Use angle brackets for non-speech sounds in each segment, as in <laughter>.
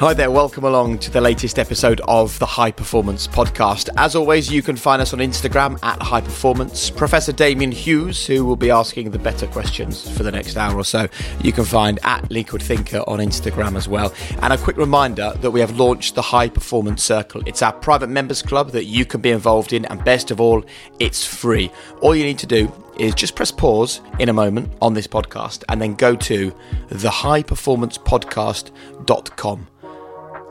Hi there, welcome along to the latest episode of the High Performance Podcast. As always, you can find us on Instagram at High Performance. Professor Damian Hughes, who will be asking the better questions for the next hour or so, you can find at Liquid Thinker on Instagram as well. And a quick reminder that we have launched the High Performance Circle. It's our private members club that you can be involved in, and best of all, it's free. All you need to do is just press pause in a moment on this podcast and then go to thehighperformancepodcast.com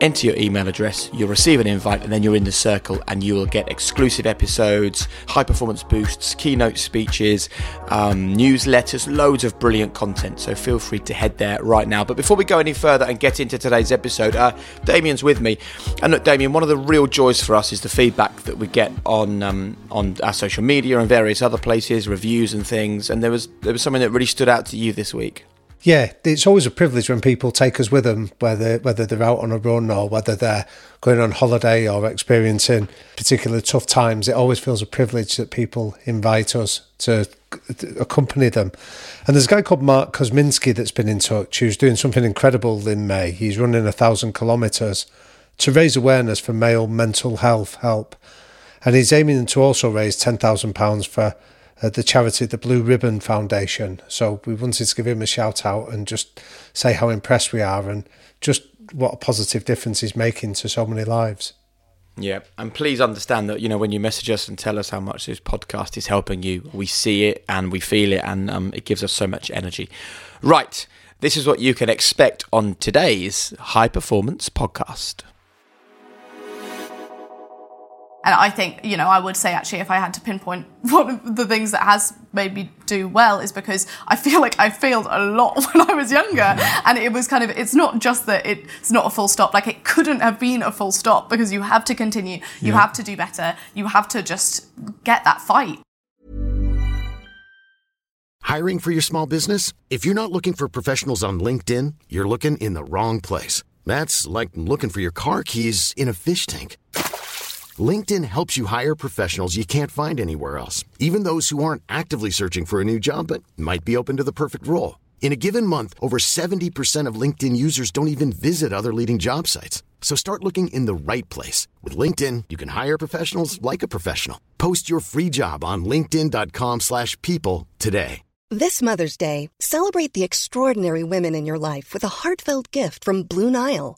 enter your email address, you'll receive an invite, and then you're in the circle and you will get exclusive episodes, high performance boosts, keynote speeches, um, newsletters, loads of brilliant content. So feel free to head there right now. But before we go any further and get into today's episode, uh, Damian's with me. And look, Damian, one of the real joys for us is the feedback that we get on um, on our social media and various other places, reviews and things. And there was there was something that really stood out to you this week. Yeah, it's always a privilege when people take us with them, whether whether they're out on a run or whether they're going on holiday or experiencing particular tough times. It always feels a privilege that people invite us to accompany them. And there's a guy called Mark Kosminski that's been in touch who's doing something incredible in May. He's running a thousand kilometres to raise awareness for male mental health help. And he's aiming to also raise £10,000 for uh, the charity, the Blue Ribbon Foundation. So we wanted to give him a shout out and just say how impressed we are and just what a positive difference he's making to so many lives. Yeah, and please understand that you know when you message us and tell us how much this podcast is helping you, we see it and we feel it, and um, it gives us so much energy. Right, this is what you can expect on today's high performance podcast. And I think, you know, I would say actually, if I had to pinpoint <laughs> one of the things that has made me do well is because I feel like I failed a lot <laughs> when I was younger. Mm-hmm. And it was kind of, it's not just that it's not a full stop, like it couldn't have been a full stop because you have to continue, you yeah. have to do better, you have to just get that fight. Hiring for your small business? If you're not looking for professionals on LinkedIn, you're looking in the wrong place. That's like looking for your car keys in a fish tank. LinkedIn helps you hire professionals you can't find anywhere else, even those who aren't actively searching for a new job but might be open to the perfect role. In a given month, over 70% of LinkedIn users don't even visit other leading job sites. So start looking in the right place. With LinkedIn, you can hire professionals like a professional. Post your free job on linkedin.com slash people today. This Mother's Day, celebrate the extraordinary women in your life with a heartfelt gift from Blue Nile.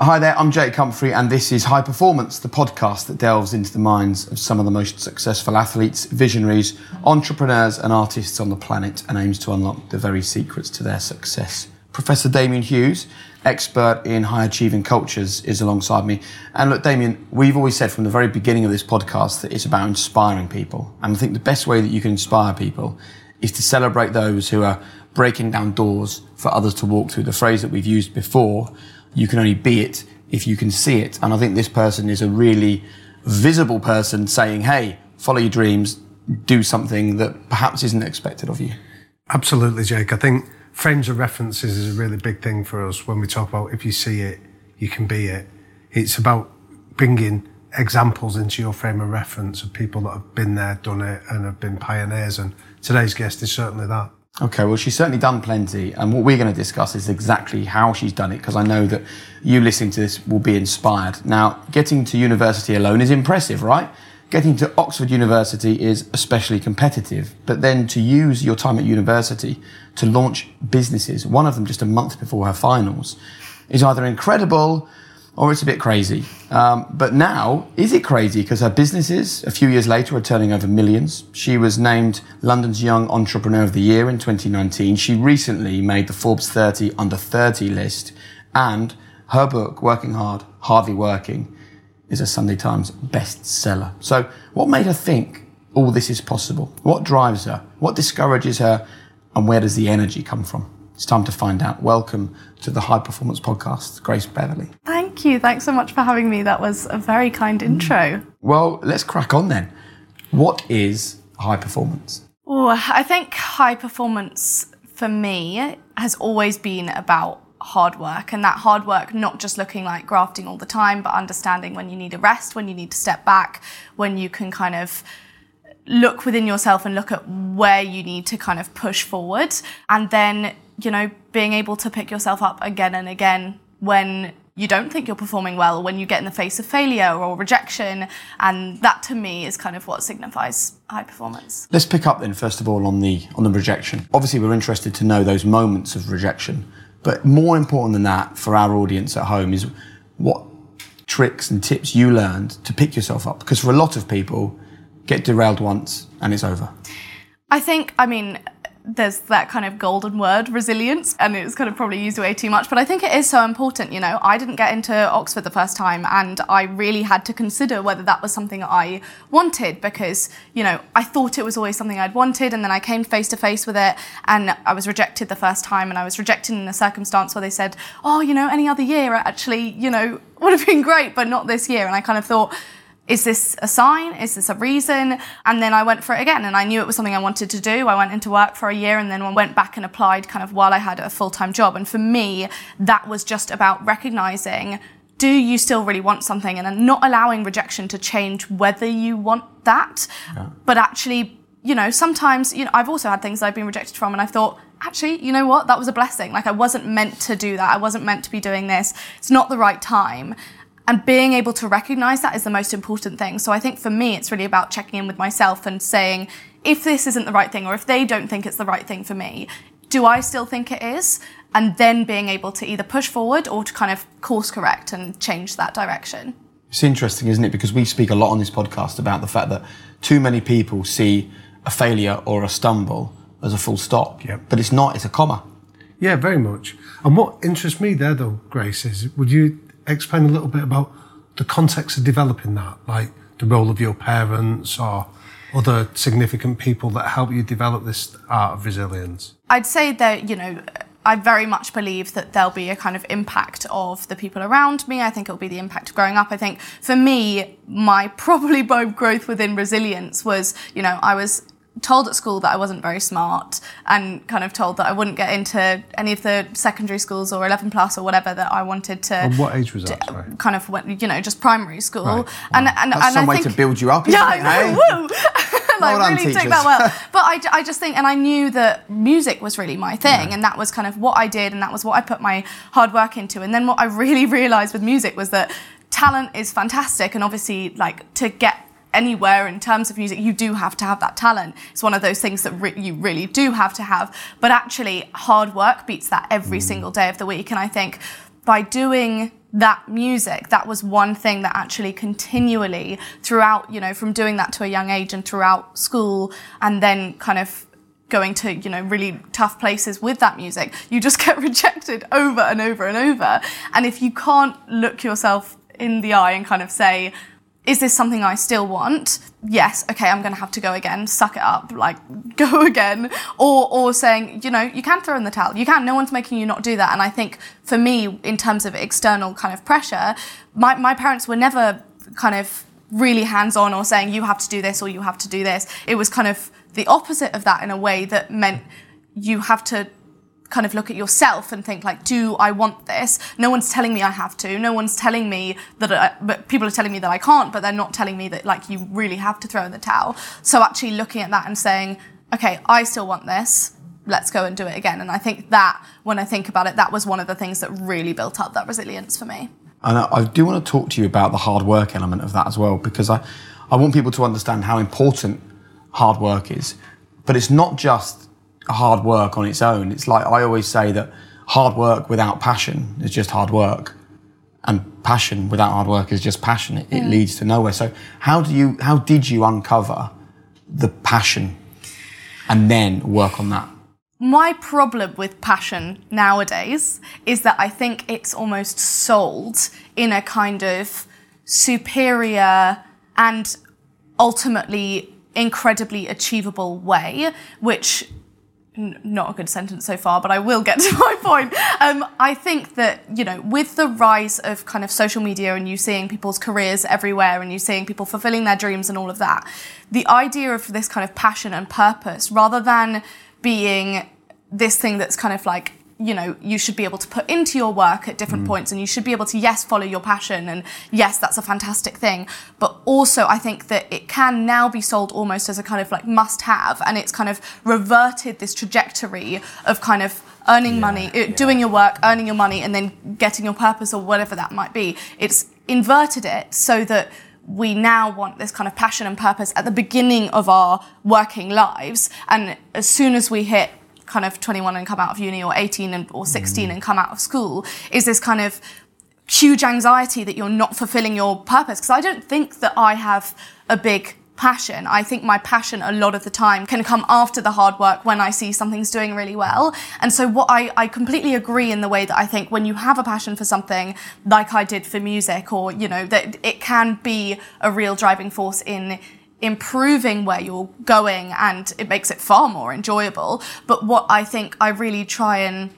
Hi there, I'm Jake Humphrey, and this is High Performance, the podcast that delves into the minds of some of the most successful athletes, visionaries, entrepreneurs, and artists on the planet and aims to unlock the very secrets to their success. Professor Damian Hughes, expert in high achieving cultures, is alongside me. And look, Damian, we've always said from the very beginning of this podcast that it's about inspiring people. And I think the best way that you can inspire people is to celebrate those who are breaking down doors for others to walk through. The phrase that we've used before you can only be it if you can see it. And I think this person is a really visible person saying, hey, follow your dreams, do something that perhaps isn't expected of you. Absolutely, Jake. I think frames of references is a really big thing for us when we talk about if you see it, you can be it. It's about bringing examples into your frame of reference of people that have been there, done it, and have been pioneers. And today's guest is certainly that. Okay, well, she's certainly done plenty. And what we're going to discuss is exactly how she's done it, because I know that you listening to this will be inspired. Now, getting to university alone is impressive, right? Getting to Oxford University is especially competitive. But then to use your time at university to launch businesses, one of them just a month before her finals, is either incredible or it's a bit crazy. Um, but now, is it crazy? Because her businesses, a few years later, are turning over millions. She was named London's Young Entrepreneur of the Year in 2019. She recently made the Forbes 30 under 30 list. And her book, Working Hard, Hardly Working, is a Sunday Times bestseller. So, what made her think all this is possible? What drives her? What discourages her? And where does the energy come from? It's time to find out. Welcome to the High Performance Podcast, Grace Beverley. Thank you. Thanks so much for having me. That was a very kind mm. intro. Well, let's crack on then. What is high performance? Oh, I think high performance for me has always been about hard work and that hard work not just looking like grafting all the time but understanding when you need a rest when you need to step back when you can kind of look within yourself and look at where you need to kind of push forward and then you know being able to pick yourself up again and again when you don't think you're performing well when you get in the face of failure or rejection and that to me is kind of what signifies high performance let's pick up then first of all on the on the rejection obviously we're interested to know those moments of rejection but more important than that for our audience at home is what tricks and tips you learned to pick yourself up. Because for a lot of people, get derailed once and it's over. I think, I mean, there's that kind of golden word, resilience, and it's kind of probably used way too much. But I think it is so important. You know, I didn't get into Oxford the first time, and I really had to consider whether that was something I wanted because, you know, I thought it was always something I'd wanted, and then I came face to face with it, and I was rejected the first time, and I was rejected in a circumstance where they said, oh, you know, any other year actually, you know, <laughs> would have been great, but not this year. And I kind of thought, is this a sign? Is this a reason? And then I went for it again and I knew it was something I wanted to do. I went into work for a year and then went back and applied kind of while I had a full time job. And for me, that was just about recognizing do you still really want something and then not allowing rejection to change whether you want that, yeah. but actually, you know, sometimes, you know, I've also had things I've been rejected from and I thought, actually, you know what? That was a blessing. Like I wasn't meant to do that. I wasn't meant to be doing this. It's not the right time. And being able to recognize that is the most important thing. So I think for me, it's really about checking in with myself and saying, if this isn't the right thing, or if they don't think it's the right thing for me, do I still think it is? And then being able to either push forward or to kind of course correct and change that direction. It's interesting, isn't it? Because we speak a lot on this podcast about the fact that too many people see a failure or a stumble as a full stop. Yep. But it's not, it's a comma. Yeah, very much. And what interests me there, though, Grace, is would you explain a little bit about the context of developing that, like the role of your parents or other significant people that help you develop this art of resilience? I'd say that, you know, I very much believe that there'll be a kind of impact of the people around me. I think it'll be the impact of growing up. I think for me, my <laughs> probably growth within resilience was, you know, I was told at school that I wasn't very smart and kind of told that I wouldn't get into any of the secondary schools or 11 plus or whatever that I wanted to. And what age was that? Sorry. Kind of, went, you know, just primary school. Right. And, and, That's and some I way think, to build you up. Yeah, <laughs> <laughs> I know. like well really took that well. <laughs> But I, I just think, and I knew that music was really my thing, yeah. and that was kind of what I did, and that was what I put my hard work into. And then what I really realised with music was that talent is fantastic, and obviously, like to get anywhere in terms of music, you do have to have that talent. It's one of those things that re- you really do have to have. But actually, hard work beats that every mm. single day of the week. And I think by doing that music, that was one thing that actually continually throughout, you know, from doing that to a young age and throughout school and then kind of going to you know really tough places with that music you just <laughs> get rejected over and over and over and if you can't look yourself in the eye and kind of say is this something I still want? Yes, okay, I'm going to have to go again, suck it up, like <laughs> go again. Or, or saying, you know, you can throw in the towel. You can, no one's making you not do that. And I think for me, in terms of external kind of pressure, my, my parents were never kind of really hands on or saying, you have to do this or you have to do this. It was kind of the opposite of that in a way that meant you have to kind of look at yourself and think like, do I want this? No one's telling me I have to. No one's telling me that, I, but people are telling me that I can't, but they're not telling me that like you really have to throw in the towel. So actually looking at that and saying, okay, I still want this. Let's go and do it again. And I think that, when I think about it, that was one of the things that really built up that resilience for me. And I, I do want to talk to you about the hard work element of that as well, because I, I want people to understand how important hard work is. But it's not just hard work on its own. It's like I always say that hard work without passion is just hard work. And passion without hard work is just passion. It, it leads to nowhere. So how do you how did you uncover the passion and then work on that? My problem with passion nowadays is that I think it's almost sold in a kind of superior and ultimately incredibly achievable way, which not a good sentence so far, but I will get <laughs> to my point. Um, I think that, you know, with the rise of kind of social media and you seeing people's careers everywhere and you seeing people fulfilling their dreams and all of that, the idea of this kind of passion and purpose, rather than being this thing that's kind of like you know you should be able to put into your work at different points and you should be able to yes follow your passion and yes that's a fantastic thing. But also i think that it can now be sold almost as a kind of like must have and it's kind of reverted this trajectory of kind of earning money uh, doing your work earning your money and then getting your purpose or whatever that might be. It's inverted it so that we now want this kind of passion and purpose at the beginning of our working lives. And as soon as we hit kind of 21 and come out of uni or 18 and, or 16 mm. and come out of school is this kind of huge anxiety that you're not fulfilling your purpose? Because i don't think that i have a big passion. I think my passion a lot of the time can come after the hard work when i see something's doing really well. And so what i, I completely agree in the way that i think when you have a passion for something like i did for music or you know that it can be a real driving force in improving where you're going and it makes it far more enjoyable. But what I think I really try and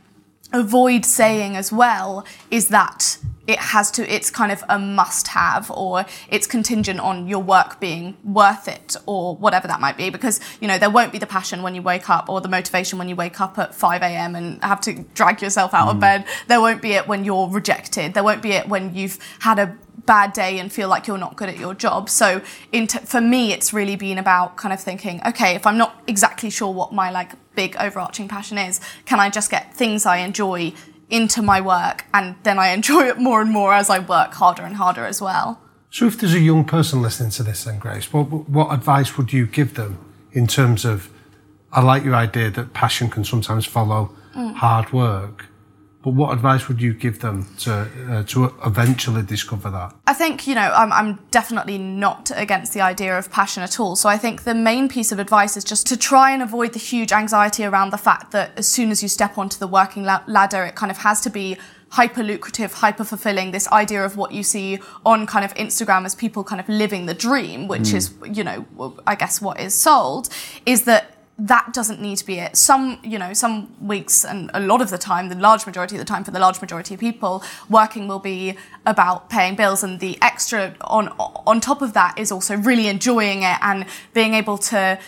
avoid saying as well is that it has to it's kind of a must have or it's contingent on your work being worth it or whatever that might be because you know there won't be the passion when you wake up or the motivation when you wake up at 5 a.m and have to drag yourself out of mm. bed. There won't be it when you're rejected. There won't be it when you've had a bad day and feel like you're not good at your job. So in t- for me it's really been about kind of thinking okay if i'm not exactly sure what my like big overarching passion is can i just get things i enjoy into my work and then I <laughs> enjoy it more and more as I work harder and harder as well. So, if there's a young person listening to this, then Grace, what what advice would you give them in terms of? I like your idea that passion can sometimes follow mm. hard work, but what advice would you give them to uh, to eventually discover that? I think, you know, I'm, I'm definitely not against the idea of passion at all. So I think the main piece of advice is just to try and avoid the huge anxiety around the fact that as soon as you step onto the working la- ladder, it kind of has to be hyper lucrative, hyper fulfilling. This idea of what you see on kind of Instagram as people kind of living the dream, which is, you know, I guess what is sold, is that that doesn't need to be it. Some, you know, some weeks and a lot of the time, the large majority of the time for the large majority of people, working will be about paying bills and the extra on on top of that is also really enjoying it and being able to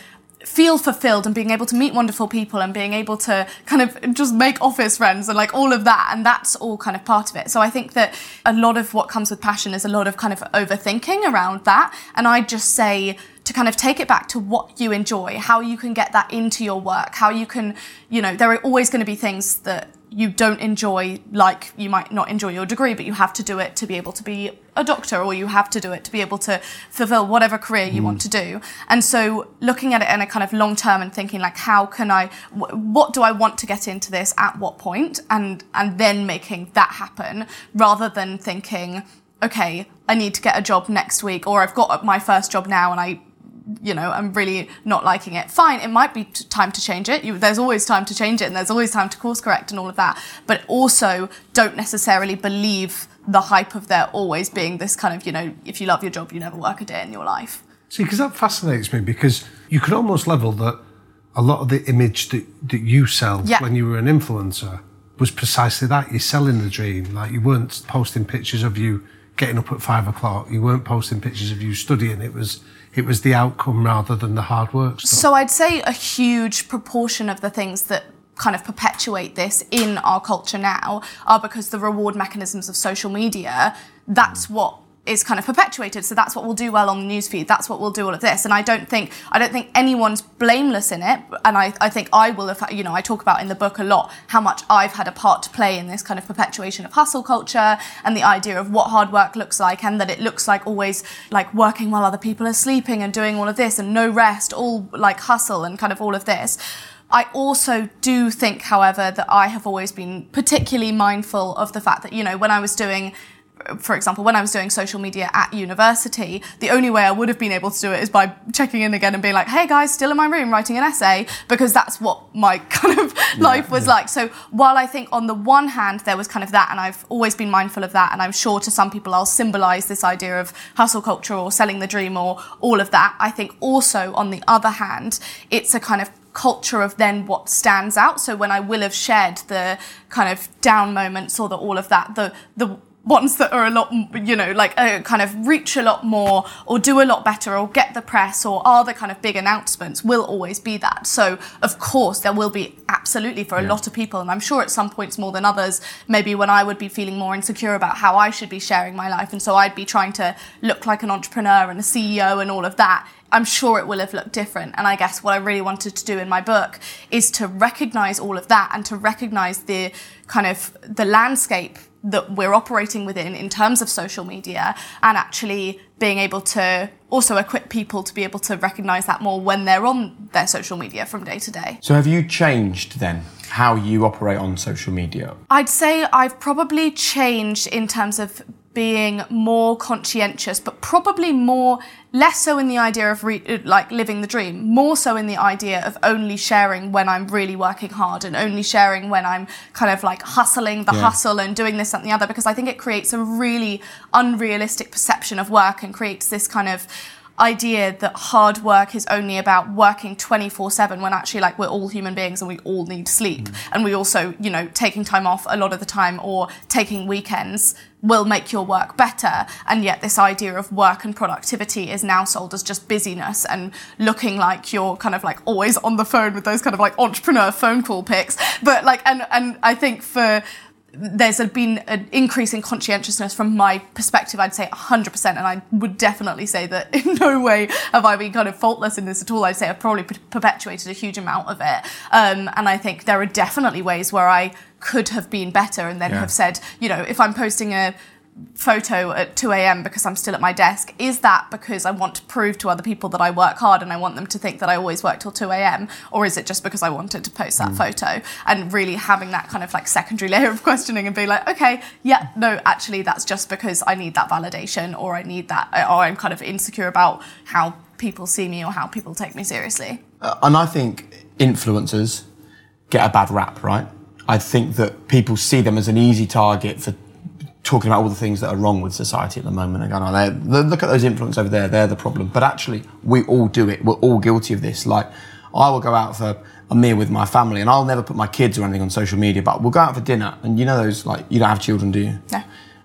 feel fulfilled and being able to meet wonderful people and being able to kind of just make office friends and like all of that. And that's all kind of part of it. So i think that a lot of what comes with passion is a lot of kind of overthinking around that. And i just say to kind of take it back to what you enjoy how you can get that into your work how you can you know there are always going to be things that you don't enjoy like you might not enjoy your degree but you have to do it to be able to be a doctor or you have to do it to be able to fulfill whatever career you want mm. to do. And so looking at it in a kind of long term and thinking like how can i wh- what do i want to get into this at what point? And and then making that happen rather than thinking okay i need to get a job next week or i've got my first job now and i you know, I'm really not liking it. Fine, it might be t- time to change it. You, there's always time to change it, and there's always time to course correct and all of that. But also, don't necessarily believe the hype of there always being this kind of, you know, if you love your job, you never work a day in your life. See, because that fascinates me because you could almost level that a lot of the image that, that you sell Yeah. when you were an influencer was precisely that. You're selling the dream. Like you weren't posting pictures of you getting up at five o'clock. You weren't posting pictures of you studying. It was it was the outcome rather than the hard work stuff. So I'd say a huge proportion of the things that kind of perpetuate this in our culture now are because the reward mechanisms of social media, that's what is kind of perpetuated. So that's what will do well on the newsfeed. That's what will do all of this. And I don't think I don't think anyone's blameless in it. And I, I think I will have you know, I talk about in the book a lot how much I've had a part to play in this kind of perpetuation of hustle culture and the idea of what hard work looks like and that it looks like always like working while other people are sleeping and doing all of this and no rest, all like hustle and kind of all of this. I also do think, however, that I have always been particularly mindful of the fact that, you know, when I was doing for example, when I was doing social media at university, the only way I would have been able to do it is by checking in again and being like, hey guys, still in my room writing an essay, because that's what my <laughs> kind of life was like. So while I think on the one hand there was kind of that, and I've always been mindful of that, and I'm sure to some people I'll symbolize this idea of hustle culture or selling the dream or all of that, I think also on the other hand, it's a kind of culture of then what stands out. So when I will have shared the kind of down moments or the all of that, the the ones that are a lot, you know, like uh, kind of reach a lot more or do a lot better or get the press or are the kind of big announcements will always be that. So, of course, there will be absolutely for a yeah. lot of people, and I'm sure at some points more than others, maybe when I would be feeling more insecure about how I should be sharing my life. And so I'd be trying to look like an entrepreneur and a CEO and all of that. I'm sure it will have looked different. And I guess what I really wanted to do in my book is to recognize all of that and to recognize the kind of the landscape that we're operating within in terms of social media and actually being able to also equip people to be able to recognize that more when they're on their social media from day to day. So have you changed then how you operate on social media? I'd say I've probably changed in terms of being more conscientious, but probably more less so in the idea of re- like living the dream, more so in the idea of only sharing when I'm really working hard and only sharing when I'm kind of like hustling the yeah. hustle and doing this and the other, because I think it creates a really unrealistic perception of work and creates this kind of idea that hard work is only about working 24/7 when actually like we're all human beings and we all need sleep mm. and we also you know taking time off a lot of the time or taking weekends will make your work better. And yet this idea of work and productivity is now sold as just busyness and looking like you're kind of like always on the phone with those kind of like entrepreneur phone call pics. But like and and I think for there's been an increase in conscientiousness from my perspective, I'd say 100%. And I would definitely say that <laughs> in no way have I been kind of faultless in this at all. I'd say I've probably perpetuated a huge amount of it. Um, and I think there are definitely ways where I could have been better and then yeah. have said, you know, if I'm posting a, photo at 2 a.m. because I'm still at my desk, is that because I want to prove to other people that I work hard and I want them to think that I always work till 2 a.m.? Or is it just because I wanted to post that mm. photo? And really having that kind of like secondary <laughs> layer of questioning and being like, okay, yeah, no, actually, that's just because I need that validation or I need that, or I'm kind of insecure about how people see me or how people take me seriously. Uh, and I think influencers get a bad rap, right? I think that people see them as an easy target for talking about all the things that are wrong with society at the moment and going, oh, look at those influence over there, they're the problem. But actually, we all do it. We're all guilty of this. Like, I will go out for a meal with my family and I'll never put my kids or anything on social media, but we'll go out for dinner. And you know those, like, you don't have children, do you? No.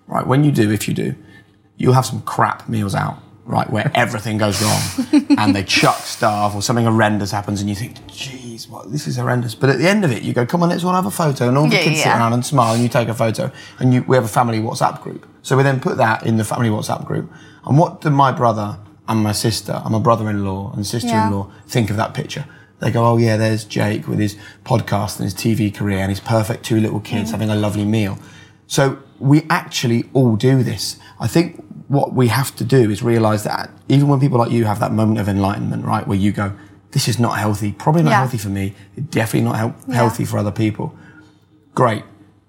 Right. When you do, if you do, you'll have some crap meals out right, where everything goes wrong <laughs> and they chuck stuff or something horrendous happens and you think, geez, what, this is horrendous. But at the end of it, you go, come on, let's all have a photo. And all the yeah, kids yeah. sit around and smile and you take a photo and you, we have a family WhatsApp group. So we then put that in the family WhatsApp group. And what do my brother and my sister and my brother-in-law and sister-in-law yeah. think of that picture? They go, oh yeah, there's Jake with his podcast and his TV career and his perfect two little kids mm. having a lovely meal. So we actually all do this. I think what we have to do is realize that even when people like you have that moment of enlightenment, right, where you go, this is not healthy, probably not yeah. healthy for me, definitely not he- yeah. healthy for other people. Great.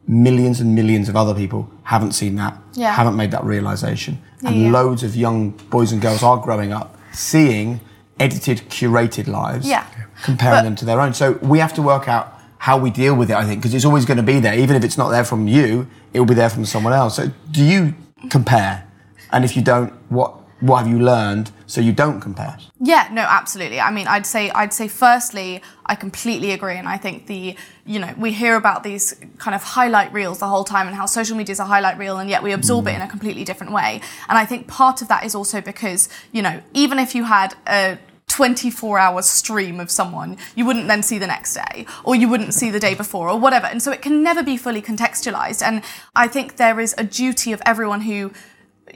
Millions and millions of other people haven't seen that, yeah. haven't made that realization. and loads of young boys and girls are growing up seeing edited, curated lives, comparing but, them to their own. So we have to work out how we deal with it, I think, because it's always going to be there. Even if it's not there from you, it will be there from someone else. So do you compare? And if you don't, what what have you learned so you don't compare? Yeah, no, absolutely. I mean, I'd say I'd say firstly, I completely agree, and I think the you know we hear about these kind of highlight reels the whole time and how social media is a highlight reel, and yet we absorb mm. it in a completely different way. And I think part of that is also because you know even if you had a 24 hour stream of someone, you wouldn't then see the next day, or you wouldn't see the day before, or whatever. And so it can never be fully contextualized. And I think there is a duty of everyone who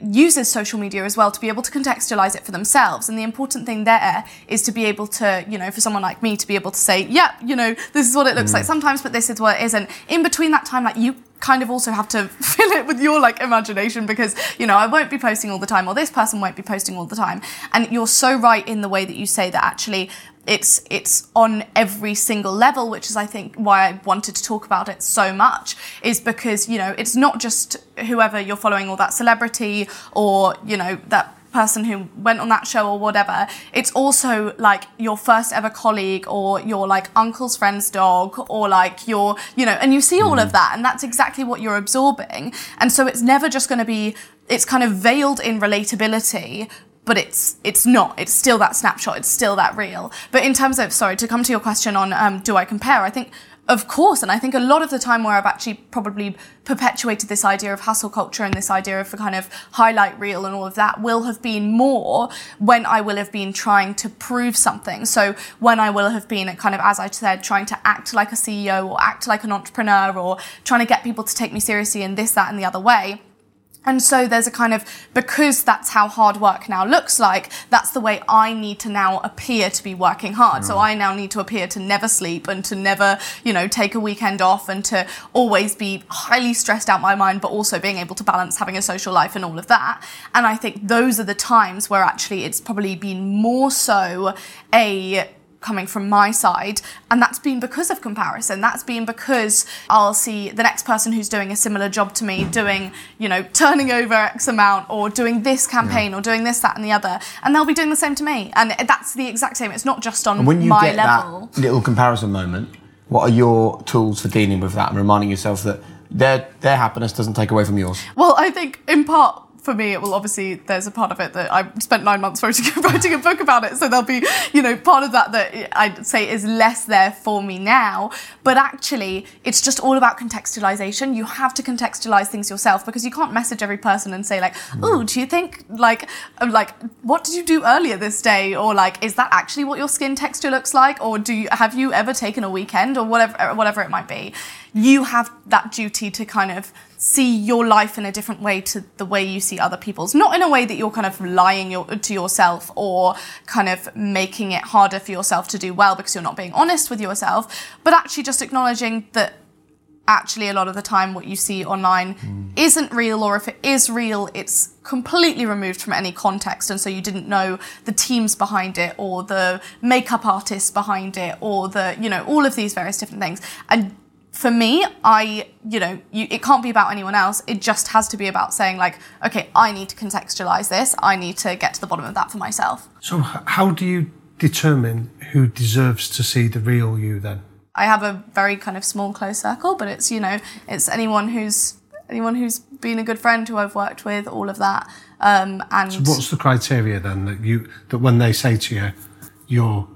uses social media as well to be able to contextualize it for themselves. And the important thing there is to be able to, you know, for someone like me to be able to say, yeah, you know, this is what it looks mm. like sometimes, but this is what it isn't. In between that time, like you kind of also have to <laughs> fill it with your like imagination because you know I won't be posting all the time or this person won't be posting all the time and you're so right in the way that you say that actually it's it's on every single level which is i think why i wanted to talk about it so much is because you know it's not just whoever you're following or that celebrity or you know that person who went on that show or whatever it's also like your first ever colleague or your like uncle's friend's dog or like your you know and you see all mm. of that and that's exactly what you're absorbing and so it's never just going to be it's kind of veiled in relatability but it's it's not. It's still that snapshot. It's still that real. But in terms of sorry to come to your question on um, do I compare? I think of course, and I think a lot of the time where I've actually probably perpetuated this idea of hustle culture and this idea of the kind of highlight reel and all of that will have been more when I will have been trying to prove something. So when I will have been kind of, as I said, trying to act like a CEO or act like an entrepreneur or trying to get people to take me seriously in this, that, and the other way and so there's a kind of, because that's how hard work now looks like, that's the way I need to now appear to be working hard. Right. So mm. I now need to appear to never sleep and to never, you know, take a weekend off and to always be highly stressed out my mind, but also being able to balance having a social life and all of that. And I think those are the times where actually it's probably been more so a coming from my side and that's been because of comparison. That's been because i'll see the next person who's doing a similar job to me doing you know turning over x amount or doing this campaign yeah. or doing this that and the other and they'll be doing the same to me. And that's the exact same. It's not just on when you my get level. that little comparison moment what are your tools for dealing with that and reminding yourself that their their happiness doesn't take away from yours? Well i think in part for me, it will obviously there's a part of it that I spent nine months <laughs> writing, writing a book about it, so there'll be you know part of that that I'd say is less there for me now. But actually, it's just all about contextualization. You have to contextualize things yourself because you can't message every person and say like, "Oh, do you think like um, like what did you do earlier this day?" or like, "Is that actually what your skin texture looks like?" or "Do you have you ever taken a weekend?" or whatever whatever it might be. You have that duty to kind of see your life in a different way to the way you see other people's. Not in a way that you're kind of lying your, to yourself or kind of making it harder for yourself to do well because you're not being honest with yourself, but actually just acknowledging that actually a lot of the time what you see online mm. isn't real or if it is real it's completely removed from any context and so you didn't know the teams behind it or the makeup artists behind it or the you know all of these various different things and for me, I, you know, you, it can't be about anyone else. It just has to be about saying, like, okay, I need to contextualize this. I need to get to the bottom of that for myself. So, how do you determine who deserves to see the real you then? I have a very kind of small, close circle, but it's, you know, it's anyone who's anyone who's been a good friend who I've worked with, all of that. Um, and so what's the criteria then that you that when they say to you, you're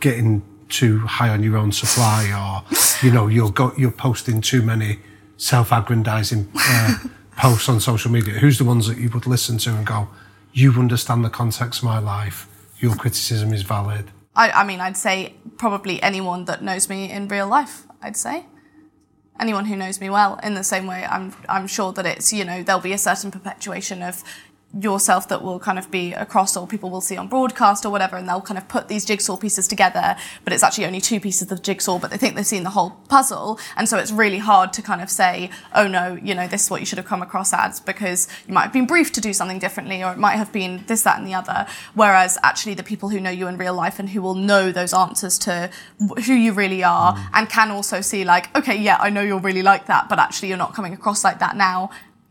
getting too high on your own supply or you know you're go, you're posting too many self-aggrandizing uh, <laughs> posts on social media. Who's the ones that you would listen to and go you understand the context of my life. Your criticism is valid. I, I mean i'd say probably anyone that knows me in real life i'd say. Anyone who knows me well in the same way i'm i'm sure that it's you know there'll be a certain perpetuation of yourself that will kind of be across or people will see on broadcast or whatever and they'll kind of put these jigsaw pieces together but it's actually only two pieces of jigsaw but they think they've seen the whole puzzle and so it's really hard to kind of say oh no you know this is what you should have come across as because you might have been briefed to do something differently or it might have been this that and the other whereas actually the people who know you in real life and who will know those answers to who you really are mm. and can also see like okay yeah I know you're really like that but actually you're not coming across like that now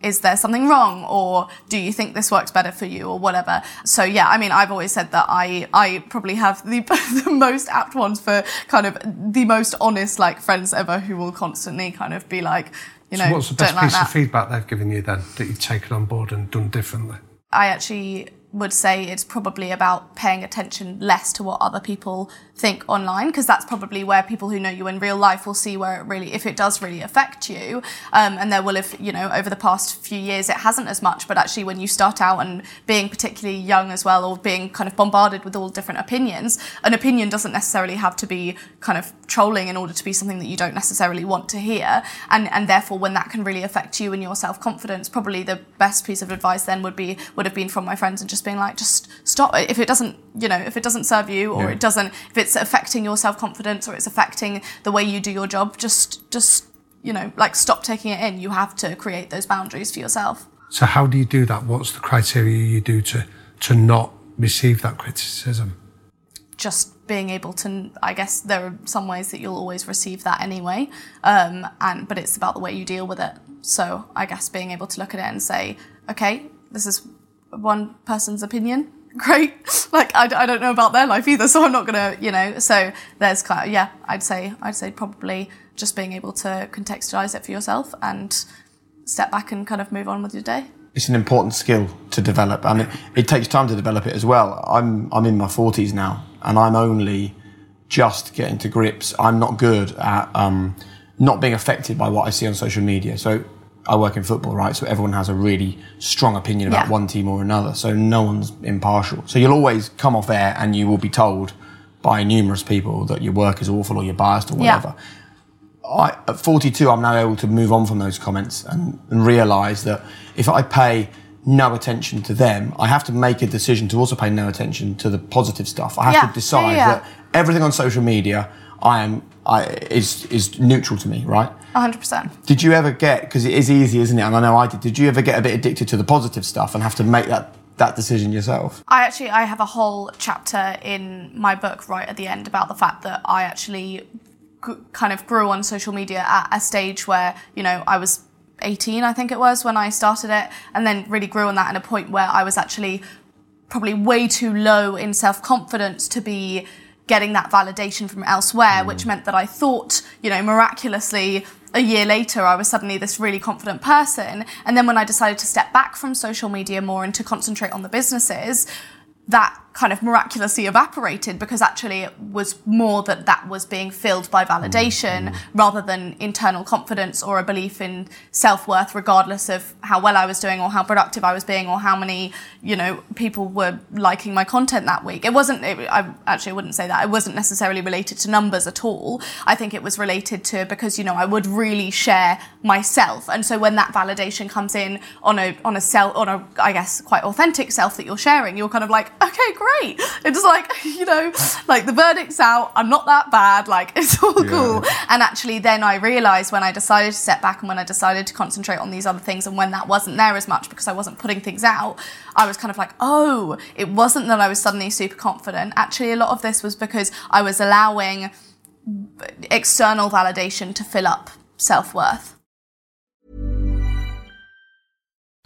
is there something wrong or do you think this works better for you or whatever? So yeah i mean i've always said that i i probably have the, <laughs> the most apt ones for kind of the most honest like friends ever who will constantly kind of be like you know so what's the best piece like of feedback they've given you then that you've taken on board and done differently? I actually would say it's probably about paying attention less to what other people think online because that's probably where people who know you in real life will see where it really if it does really affect you. Um, and there will have you know over the past few years it hasn't as much but actually when you start out and being particularly young as well or being kind of bombarded with all different opinions an opinion doesn't necessarily have to be kind of trolling in order to be something that you don't necessarily want to hear. And and therefore when that can really affect you and your self-confidence probably the best piece of advice then would be would have been from my friends and just being like just stop. If it doesn't you know if it doesn't serve you or yeah. it doesn't if it's affecting your self-confidence or it's affecting the way you do your job just just you know like stop taking it in. You have to create those boundaries for yourself. So how do you do that? What's the criteria you do to to not receive that criticism? Just being able to i guess there are some ways that you'll always receive that anyway um, and but it's about the way you deal with it. So i guess being able to look at it and say okay this is one person's opinion <laughs> great. Like I, I don't know about their life either, so I'm not gonna, you know. So there's kind of yeah, I'd say I'd say probably just being able to contextualize it for yourself and step back and kind of move on with your day. it's an important skill to develop, and it, it takes time to develop it as well. I'm I'm in my forties now, and I'm only just getting to grips. I'm not good at um, not being affected by what I see on social media. So I work in football, right? So everyone has a really strong opinion about Yeah. one team or another. So no one's impartial. So you'll always come off air and you will be told by numerous people that your work is awful or you're biased or Yeah. whatever. I, at 42, I'm now able to move on from those comments and, and realize that if I pay no attention to them, I have to make a decision to also pay no attention to the positive stuff. I have Yeah. to decide Yeah, yeah. that everything on social media I am I, is is neutral to me, right? 100%. Did you ever get because it is easy, isn't it? And I know I did. Did you ever get a bit addicted to the positive stuff and have to make that that decision yourself? I actually I have a whole chapter in my book right at the end about the fact that I actually g- kind of grew on social media at a stage where you know I was 18 I think it was when I started it and then really grew on that at a point where I was actually probably way too low in self-confidence to be getting that validation from elsewhere which mm. meant that I thought you know miraculously a year later I was suddenly this really confident person. And then when I decided to step back from social media more and to concentrate on the businesses that kind of miraculously evaporated because actually it was more that that was being filled by validation mm-hmm. rather than internal confidence or a belief in self-worth regardless of how well I was doing or how productive I was being or how many you know people were liking my content that week. It wasn't it, I actually wouldn't say that. It wasn't necessarily related to numbers at all. I think it was related to because you know I would really share myself. And so when that validation comes in on a on a self on a I guess quite authentic self that you're sharing you're kind of like okay great it's like <laughs> you know like the verdict's out. I'm not that bad. Like <laughs> it's all cool. And actually then I realized when I decided to step back and when I decided to concentrate on these other things and when that wasn't there as much because I wasn't putting things out I was kind of like oh it wasn't that I was suddenly super confident. Actually a lot of this was because I was allowing external validation to fill up self-worth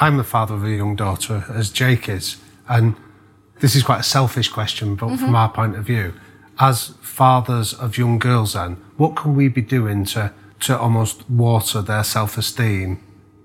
I'm the father of a young daughter, as Jake is, and this is quite a selfish question, but from our point of view, as fathers of young girls, then what can we be doing to to almost water their self-esteem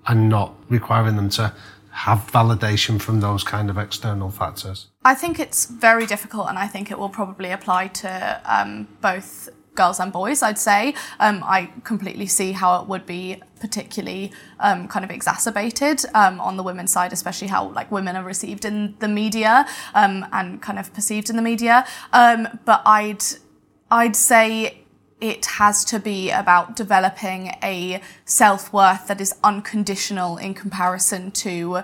and not requiring them to have validation from those kind of external factors? I think it's very difficult, and I think it will probably apply to um, both girls and boys. I'd say um, I completely see how it would be particularly um, kind of exacerbated um, on the women's side, especially how like women are received in the media um, and kind of perceived in the media. Um, but I'd I'd say it has to be about developing a self worth that is unconditional in comparison to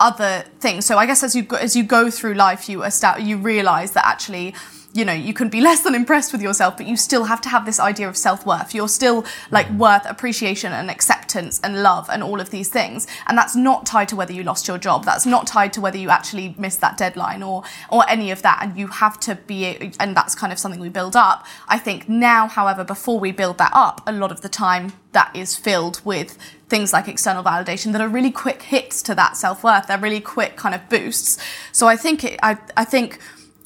other things. So I guess as you go, as you go through life, you esta- you realize that actually, you know, you can be less than impressed with yourself, but you still have to have this idea of self worth. You're still like mm. worth appreciation and acceptance and love and all of these things, and that's not tied to whether you lost your job. That's not tied to whether you actually missed that deadline or or any of that. And you have to be, and that's kind of something we build up. I think now, however, before we build that up, a lot of the time that is filled with things like external validation that are really quick hits to that self-worth they're really quick kind of boosts so i think it, I, I think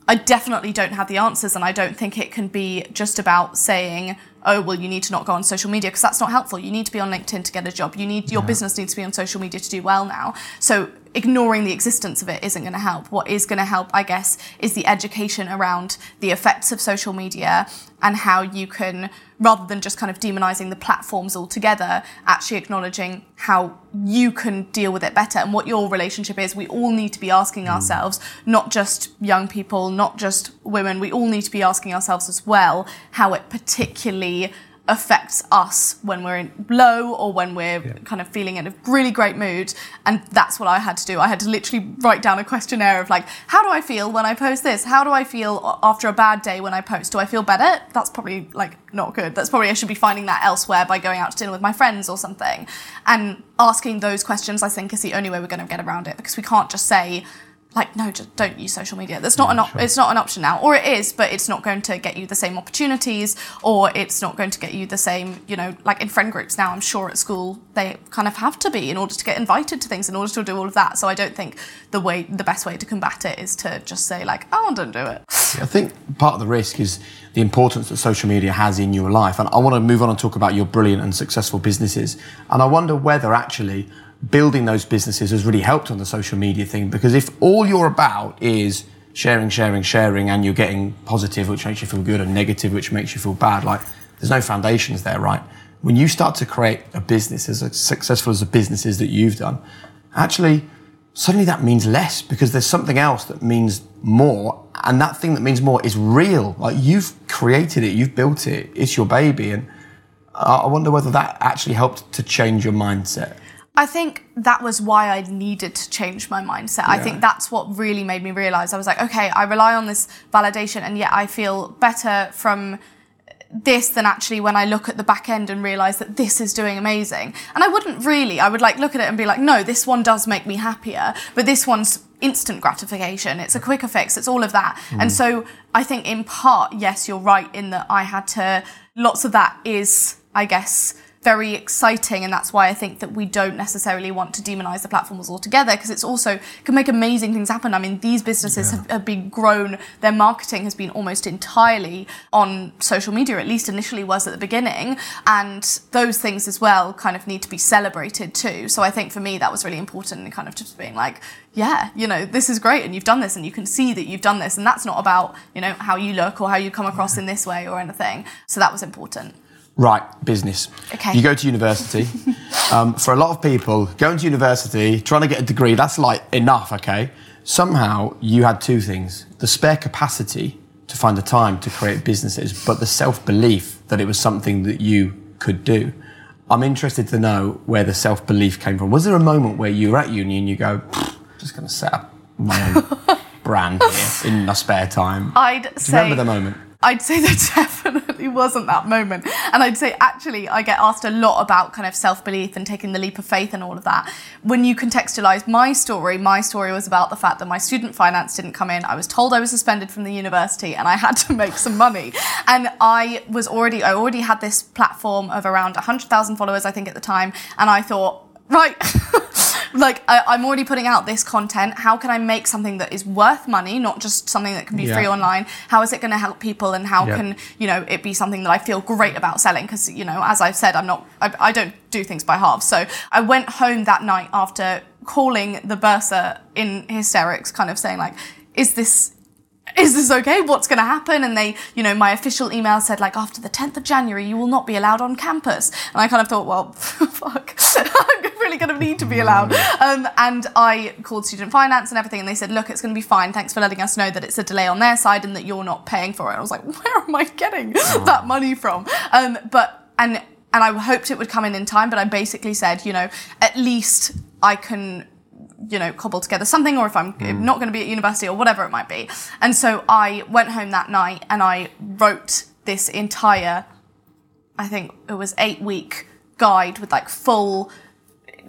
i definitely don't have the answers and i don't think it can be just about saying oh well you need to not go on social media because that's not helpful. You need to be on linkedin to get a job. You need your business needs to be on social media to do well now. So ignoring the existence of it isn't going to help what is going to help i guess is the education around the effects of social media and how you can rather than just kind of demonizing the platforms altogether, actually acknowledging how you can deal with it better and what your relationship is. We all need to be asking hmm. ourselves, not just young people, not just women, we all need to be asking ourselves as well how it particularly affects us when we're in low or when we're kind of feeling in a really great mood. And that's what I had to do. I had to literally write down a questionnaire of like, how do I feel when I post this? How do I feel after a bad day when I post? Do I feel better? That's probably like not good. That's probably I should be finding that elsewhere by going out to dinner with my friends or something. And asking those questions, I think, is the only way we're going to get around it because we can't just say, like no just don't use social media. That's not an op- it's not an option now. Or it is but it's not going to get you the same opportunities or it's not going to get you the same you know like in friend groups now i'm sure at school they kind of have to be in order to get invited to things in order to do all of that. So i don't think the way the best way to combat it is to just say like oh don't do it. I think part of the risk is the importance that social media has in your life. And I want to move on and talk about your brilliant and successful businesses. And I wonder whether actually building those businesses has really helped on the social media thing. Because if all you're about is sharing, sharing, sharing, and you're getting positive, which makes you feel good, and negative, which makes you feel bad, like there's no foundations there, right? When you start to create a business as successful as the businesses that you've done, actually, suddenly that means less because there's something else that means more and that thing that means more is real like you've created it you've built it it's your baby and i wonder whether that actually helped to change your mindset I think that was why I needed to change my mindset. I think that's what really made me realize I was like, okay, I rely on this validation, and yet I feel better from this than actually when I look at the back end and realize that this is doing amazing. And I wouldn't really, I would like look at it and be like, no, this one does make me happier, but this one's instant gratification. It's a quicker fix. It's all of that. Hmm. And so I think in part, yes, you're right in that I had to, lots of that is, I guess, very exciting and that's why I think that we don't necessarily want to demonize the platforms altogether because it's also can make amazing things happen. I mean these businesses have, have been grown their marketing has been almost entirely on social media at least initially was at the beginning and those things as well kind of need to be celebrated too. So I think for me that was really important and kind of just being like yeah, you know, this is great and you've done this and you can see that you've done this and that's not about, you know, how you look or how you come across in this way or anything. So that was important. Right business. Okay. you go to university. <laughs> Um, for a lot of people going to university trying to get a degree that's like enough okay? Somehow you had two things. The spare capacity to find the time to create businesses but the self-belief that it was something that you could do. I'm interested to know where the self-belief came from. Was there a moment where you were at uni and you go I'm just going to set up my own <laughs> brand here in my spare time? I'd say remember the moment I'd say there <laughs> definitely wasn't that moment. And I'd say actually I get asked a lot about kind of self-belief and taking the leap of faith and all of that. When you contextualize my story, my story was about the fact that my student finance didn't come in. I was told I was suspended from the university and I had to make some money. And I was already I already had this platform of around 100,000 followers I think at the time and I thought right. <laughs> Like I, i'm already putting out this content. How can i make something that is worth money not just something that can be free online? How is it going to help people and how Yeah. can you know it be something that i feel great about selling? Because you know as i've said i'm not I, I don't do things by halves. So i went home that night after calling the bursar in hysterics kind of saying like is this is this okay? What's going to happen? And they, you know, my official email said like after the 10th of January, you will not be allowed on campus. And I kind of thought, well, <laughs> fuck, <laughs> I'm really going to need to be allowed. Um, and I called student finance and everything, and they said, look, it's going to be fine. Thanks for letting us know that it's a delay on their side and that you're not paying for it. I was like, <laughs> where am I getting that money from? Um, but and and I hoped it would come in in time, but I basically said, you know, at least I can you know, cobble together something, or if I'm not going to be at university or whatever it might be. And so I went home that night and I wrote this entire, I think it was eight week guide with like full.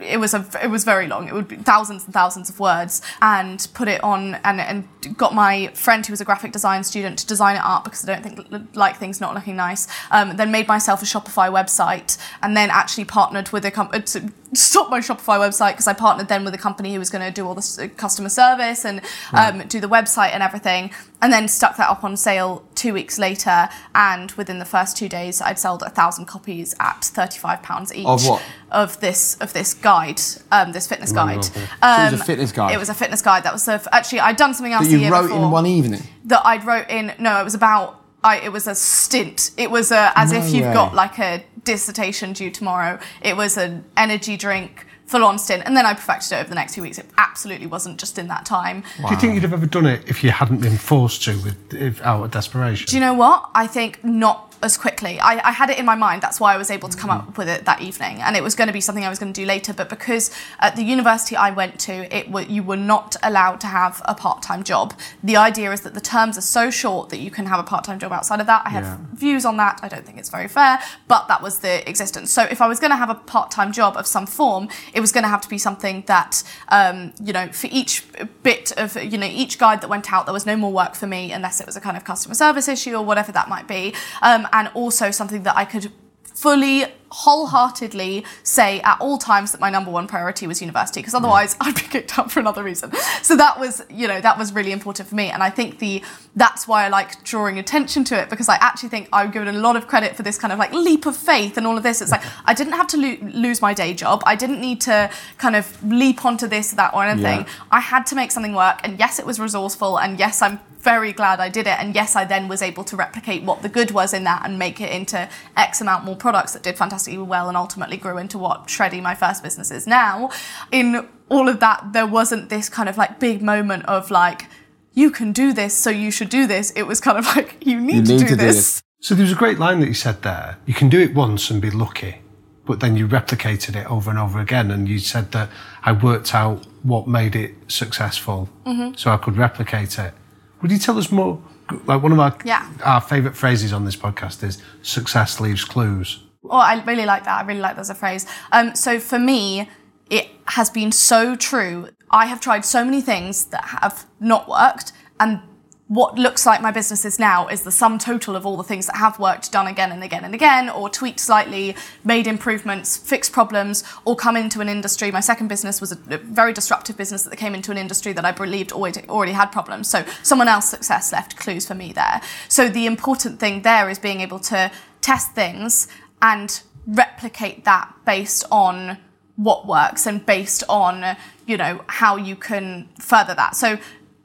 It was a it was very long. It would be thousands and thousands of words, and put it on and and got my friend who was a graphic design student to design it up because I don't think like things not looking nice. Um, then made myself a Shopify website, and then actually partnered with a company to stop my Shopify website because I partnered then with a company who was going to do all the customer service and um, do the website and everything, and then stuck that up on sale two weeks later. And within the first two days, I'd sold a thousand copies at thirty-five pounds each Of what? of this of this guide, um, this fitness guide. So it was a Um, fitness guide? It was a fitness guide. That was the, actually I'd done something else that you year wrote before in one evening that I'd wrote in. No, it was about. I, it was a stint. It was a, as if you've way. got like a dissertation due tomorrow. It was an energy drink, full on stint, and then I perfected it over the next few weeks. It absolutely wasn't just in that time. Do you think you'd have ever done it if you hadn't been forced to, with if, out of desperation? Do you know what? I think not as quickly. I, I, had it in my mind. That's why I was able to come up with it that evening, and it was going to be something I was going to do later. But because at the university I went to, it you were not allowed to have a part-time job. The idea is that the terms are so short that you can have a part-time job outside of that. I have yeah. views on that. I don't think it's very fair, but that was the existence. So if I was going to have a part-time job of some form, it was going to have to be something that um, you know for each bit of you know each guide that went out, there was no more work for me unless it was a kind of customer service issue or whatever that might be. Um, and also something that I could fully wholeheartedly say at all times that my number one priority was university because otherwise yeah. I'd be kicked out for another reason. So that was, you know, that was really important for me. And I think the that's why I like drawing attention to it because I actually think I'm given a lot of credit for this kind of like leap of faith and all of this. It's like I didn't have to lo- lose my day job. I didn't need to kind of leap onto this, that, or anything. Yeah. I had to make something work. And yes, it was resourceful. And yes, I'm very glad I did it. And yes, I then was able to replicate what the good was in that and make it into X amount more products that did fantastically well and ultimately grew into what Shreddy, my first business, is now. In all of that, there wasn't this kind of like big moment of like, you can do this, so you should do this. It was kind of like, you need, you need to, do, to this. do this. So there was a great line that you said there. You can do it once and be lucky but then you replicated it over and over again. And you said that I worked out what made it successful mm-hmm. so I could replicate it. Would you tell us more? Like one of our yeah. our favourite phrases on this podcast is "success leaves clues." Oh, I really like that. I really like that as a phrase. Um, so for me, it has been so true. I have tried so many things that have not worked, and what looks like my business is now is the sum total of all the things that have worked, done again and again and again, or tweaked slightly, made improvements, fixed problems, or come into an industry. My second business was a very disruptive business that came into an industry that I believed already had problems. So someone else's success left clues for me there. So the important thing there is being able to test things and replicate that based on what works and based on you know how you can further that. So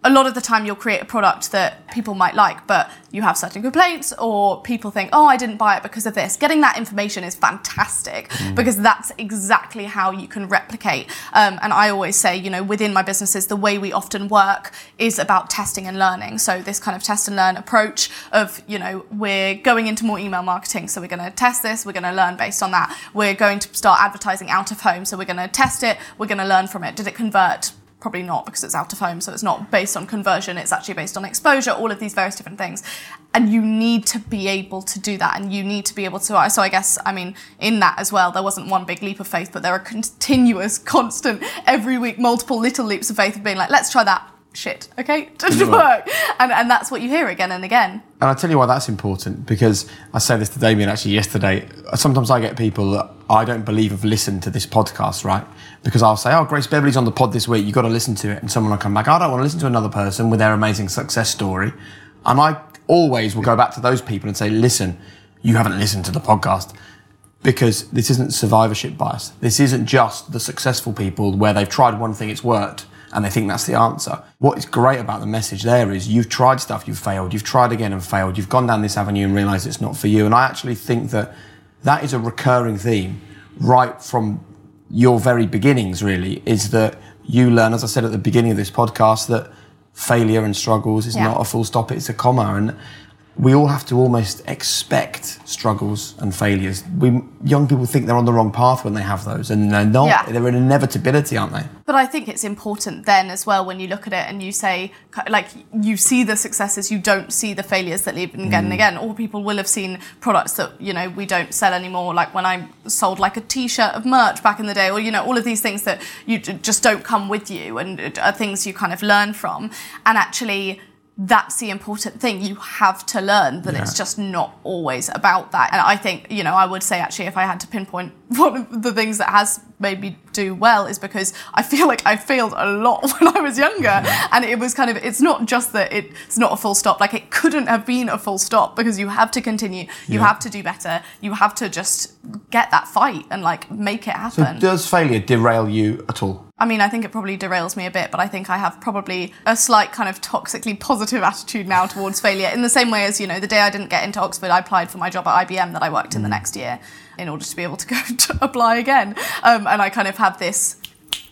a lot of the time you'll create a product that people might like, but you have certain complaints or people think, oh, I didn't buy it because of this. Getting that information is fantastic mm. because that's exactly how you can replicate. Um, and I always say, you know, within my businesses, the way we often work is about testing and learning. So this kind of test and learn approach of, you know, we're going into more email marketing. So we're going to test this. We're going to learn based on that. We're going to start advertising out of home. So we're going to test it. We're going to learn from it. Did it convert? Probably not because it's out of home, so it's not based on conversion, it's actually based on exposure, all of these various different things. And you need to be able to do that, and you need to be able to. So, I guess, I mean, in that as well, there wasn't one big leap of faith, but there are continuous, <laughs> constant, every week, multiple little leaps of faith of being like, let's try that, shit, okay, <laughs> didn't work. And, and that's what you hear again and again. And I'll tell you why that's important because I said this to Damian actually yesterday. Sometimes I get people that I don't believe have listened to this podcast, right? Because I'll say, oh, Grace Beverley's on the pod this week, you've got to listen to it. And someone will come back, I don't want to listen to another person with their amazing success story. And I always will go back to those people and say, listen, you haven't listened to the podcast because this isn't survivorship bias. This isn't just the successful people where they've tried one thing, it's worked and they think that's the answer. What is great about the message there is you've tried stuff, you've failed, you've tried again and failed, you've gone down this avenue and realized it's not for you. And I actually think that that is a recurring theme right from your very beginnings, really, is that you learn, as I said at the beginning of this podcast, that failure and struggles is yeah. not a full stop, it's a comma. And we all have to almost expect struggles and failures. We young people think they're on the wrong path when they have those, and they're not. Yeah. They're an inevitability, aren't they? But I think it's important then as well when you look at it and you say, like, you see the successes, you don't see the failures that leave again mm. and again. All people will have seen products that you know we don't sell anymore. Like when I sold like a T-shirt of merch back in the day, or you know all of these things that you just don't come with you and are things you kind of learn from, and actually that's the important thing. You have to learn that yeah. it's just not always about that. And I think, you know, I would say actually, if I had to pinpoint <laughs> one of the things that has made me do well is because I feel like I failed a lot <laughs> when I was younger. Mm-hmm. And it was kind of, it's not just that it's not a full stop, like it couldn't have been a full stop because you have to continue, you yeah. have to do better, you have to just get that fight and like make it happen. So, does failure derail you at all? I mean, I think it probably derails me a bit, but I think I have probably a slight kind of toxically positive attitude now towards failure. In the same way as, you know, the day I didn't get into Oxford, I applied for my job at IBM that I worked mm. in the mm. next year in order to be able to go <laughs> to apply again. Um, and I kind of have this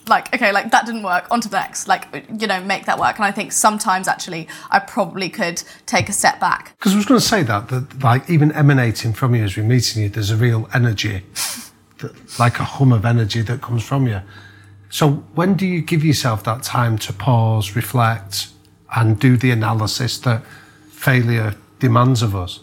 like okay like that didn't work on to the next like you know make that work and i think sometimes actually i probably could take a step back Because I was going to say that, that like even emanating from you as we're meeting you, there's a real energy, <laughs> that, like a hum of energy that comes from you. So when do you give yourself that time to pause, reflect, and do the analysis that failure demands of us?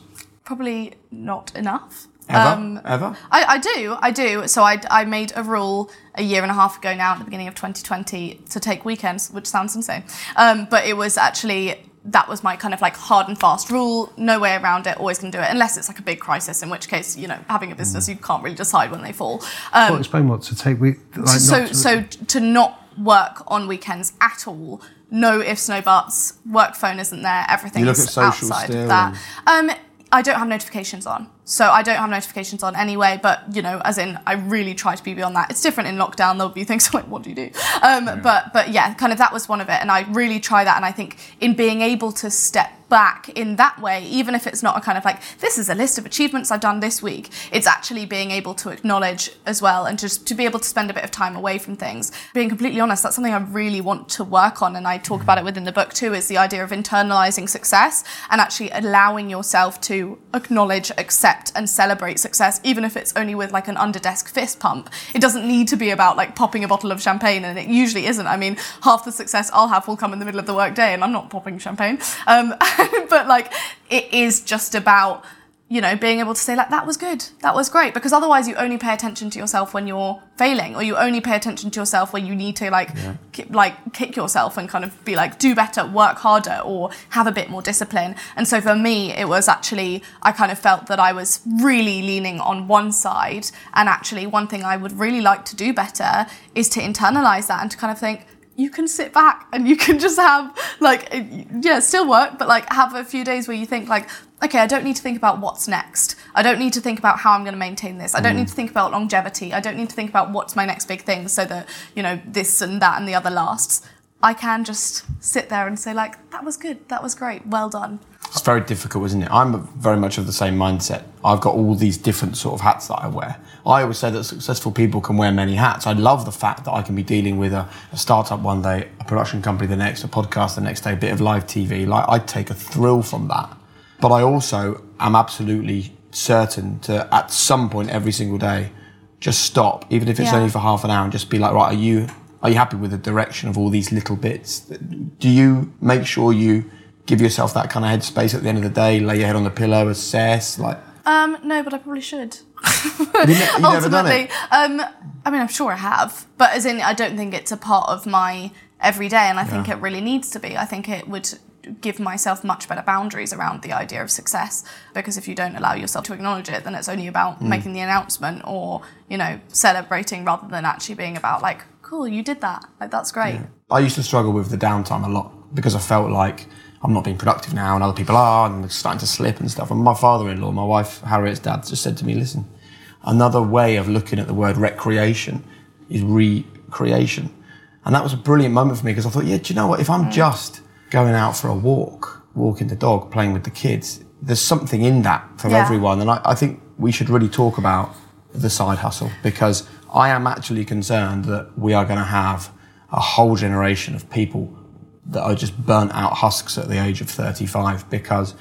probably not enough Ever? Ever? I, I do, I do. So I, I made a rule a year and a half ago now at the beginning of 2020 to take weekends, which sounds insane. Um, but it was actually, that was my kind of like hard and fast rule, no way around it, always gonna do it, unless it's like a big crisis, in which case, you know, having a business, you can't really decide when they fall. Um, Well, explain what to take. Like so to- so to not work on weekends at all no ifs no buts work phone isn't there everything's You look at social outside of that um i don't have notifications on so i don't have notifications on anyway but you know as in i really try to be beyond that. It's different in lockdown there'll be things <laughs> like what do you do? Um but but yeah kind of that was one of it and i really try that and i think in being able to step back in that way, even if it's not a kind of like, this is a list of achievements I've done this week, it's actually being able to acknowledge as well and just to be able to spend a bit of time away from things. Being completely honest, that's something I really want to work on, and I talk about it within the book too, is the idea of internalizing success and actually allowing yourself to acknowledge, accept, and celebrate success, even if it's only with like an under desk fist pump. It doesn't need to be about like popping a bottle of champagne, and it usually isn't. I mean, half the success I'll have will come in the middle of the workday, and I'm not popping champagne. Um, <laughs> but like it is just about you know being able to say like that was good that was great because otherwise you only pay attention to yourself when you're failing or you only pay attention to yourself when you need to like ki- like kick yourself and kind of be like do better work harder or have a bit more discipline. And so for me it was actually i kind of felt that i was really leaning on one side and actually one thing i would really like to do better is to internalize that and to kind of think you can sit back and you can just have like yeah still work but like have a few days where you think like okay i don't need to think about what's next. I don't need to think about how i'm going to maintain this. I don't need mm. to think about longevity. I don't need to think about what's my next big thing so that you know this and that and the other lasts. I can just sit there and say like that was good. That was great. Well done It's very difficult, isn't it? I'm very much of the same mindset. I've got all these different sort of hats that I wear. I always say that successful people can wear many hats. I love the fact that I can be dealing with a, a startup one day, a production company the next, a podcast the next day, a bit of live TV. Like I take a thrill from that. But I also am absolutely certain to, at some point every single day, just stop, even if it's Yeah. only for half an hour, and just be like, right, are you are you happy with the direction of all these little bits? Do you make sure you give yourself that kind of headspace at the end of the day, lay your head on the pillow, assess, like um no but i probably should. <laughs> You ne- you never done ultimately um i mean i'm sure i have but as in i don't think it's a part of my everyday and i think it really needs to be. I think it would give myself much better boundaries around the idea of success because if you don't allow yourself to acknowledge it then it's only about making the announcement or you know celebrating rather than actually being about like cool you did that. Like that's great. I used to struggle with the downtime a lot because I felt like I'm not being productive now and other people are and it's starting to slip and stuff. And my father-in-law, my wife Harriet's dad, just said to me, listen, another way of looking at the word recreation is recreation. And that was a brilliant moment for me because I thought, yeah, do you know what? If I'm mm. just going out for a walk, walking the dog, playing with the kids, there's something in that for Yeah. everyone. And I, I think we should really talk about the side hustle because I am actually concerned that we are going to have a whole generation of people that are just burnt out husks at the age of 35 because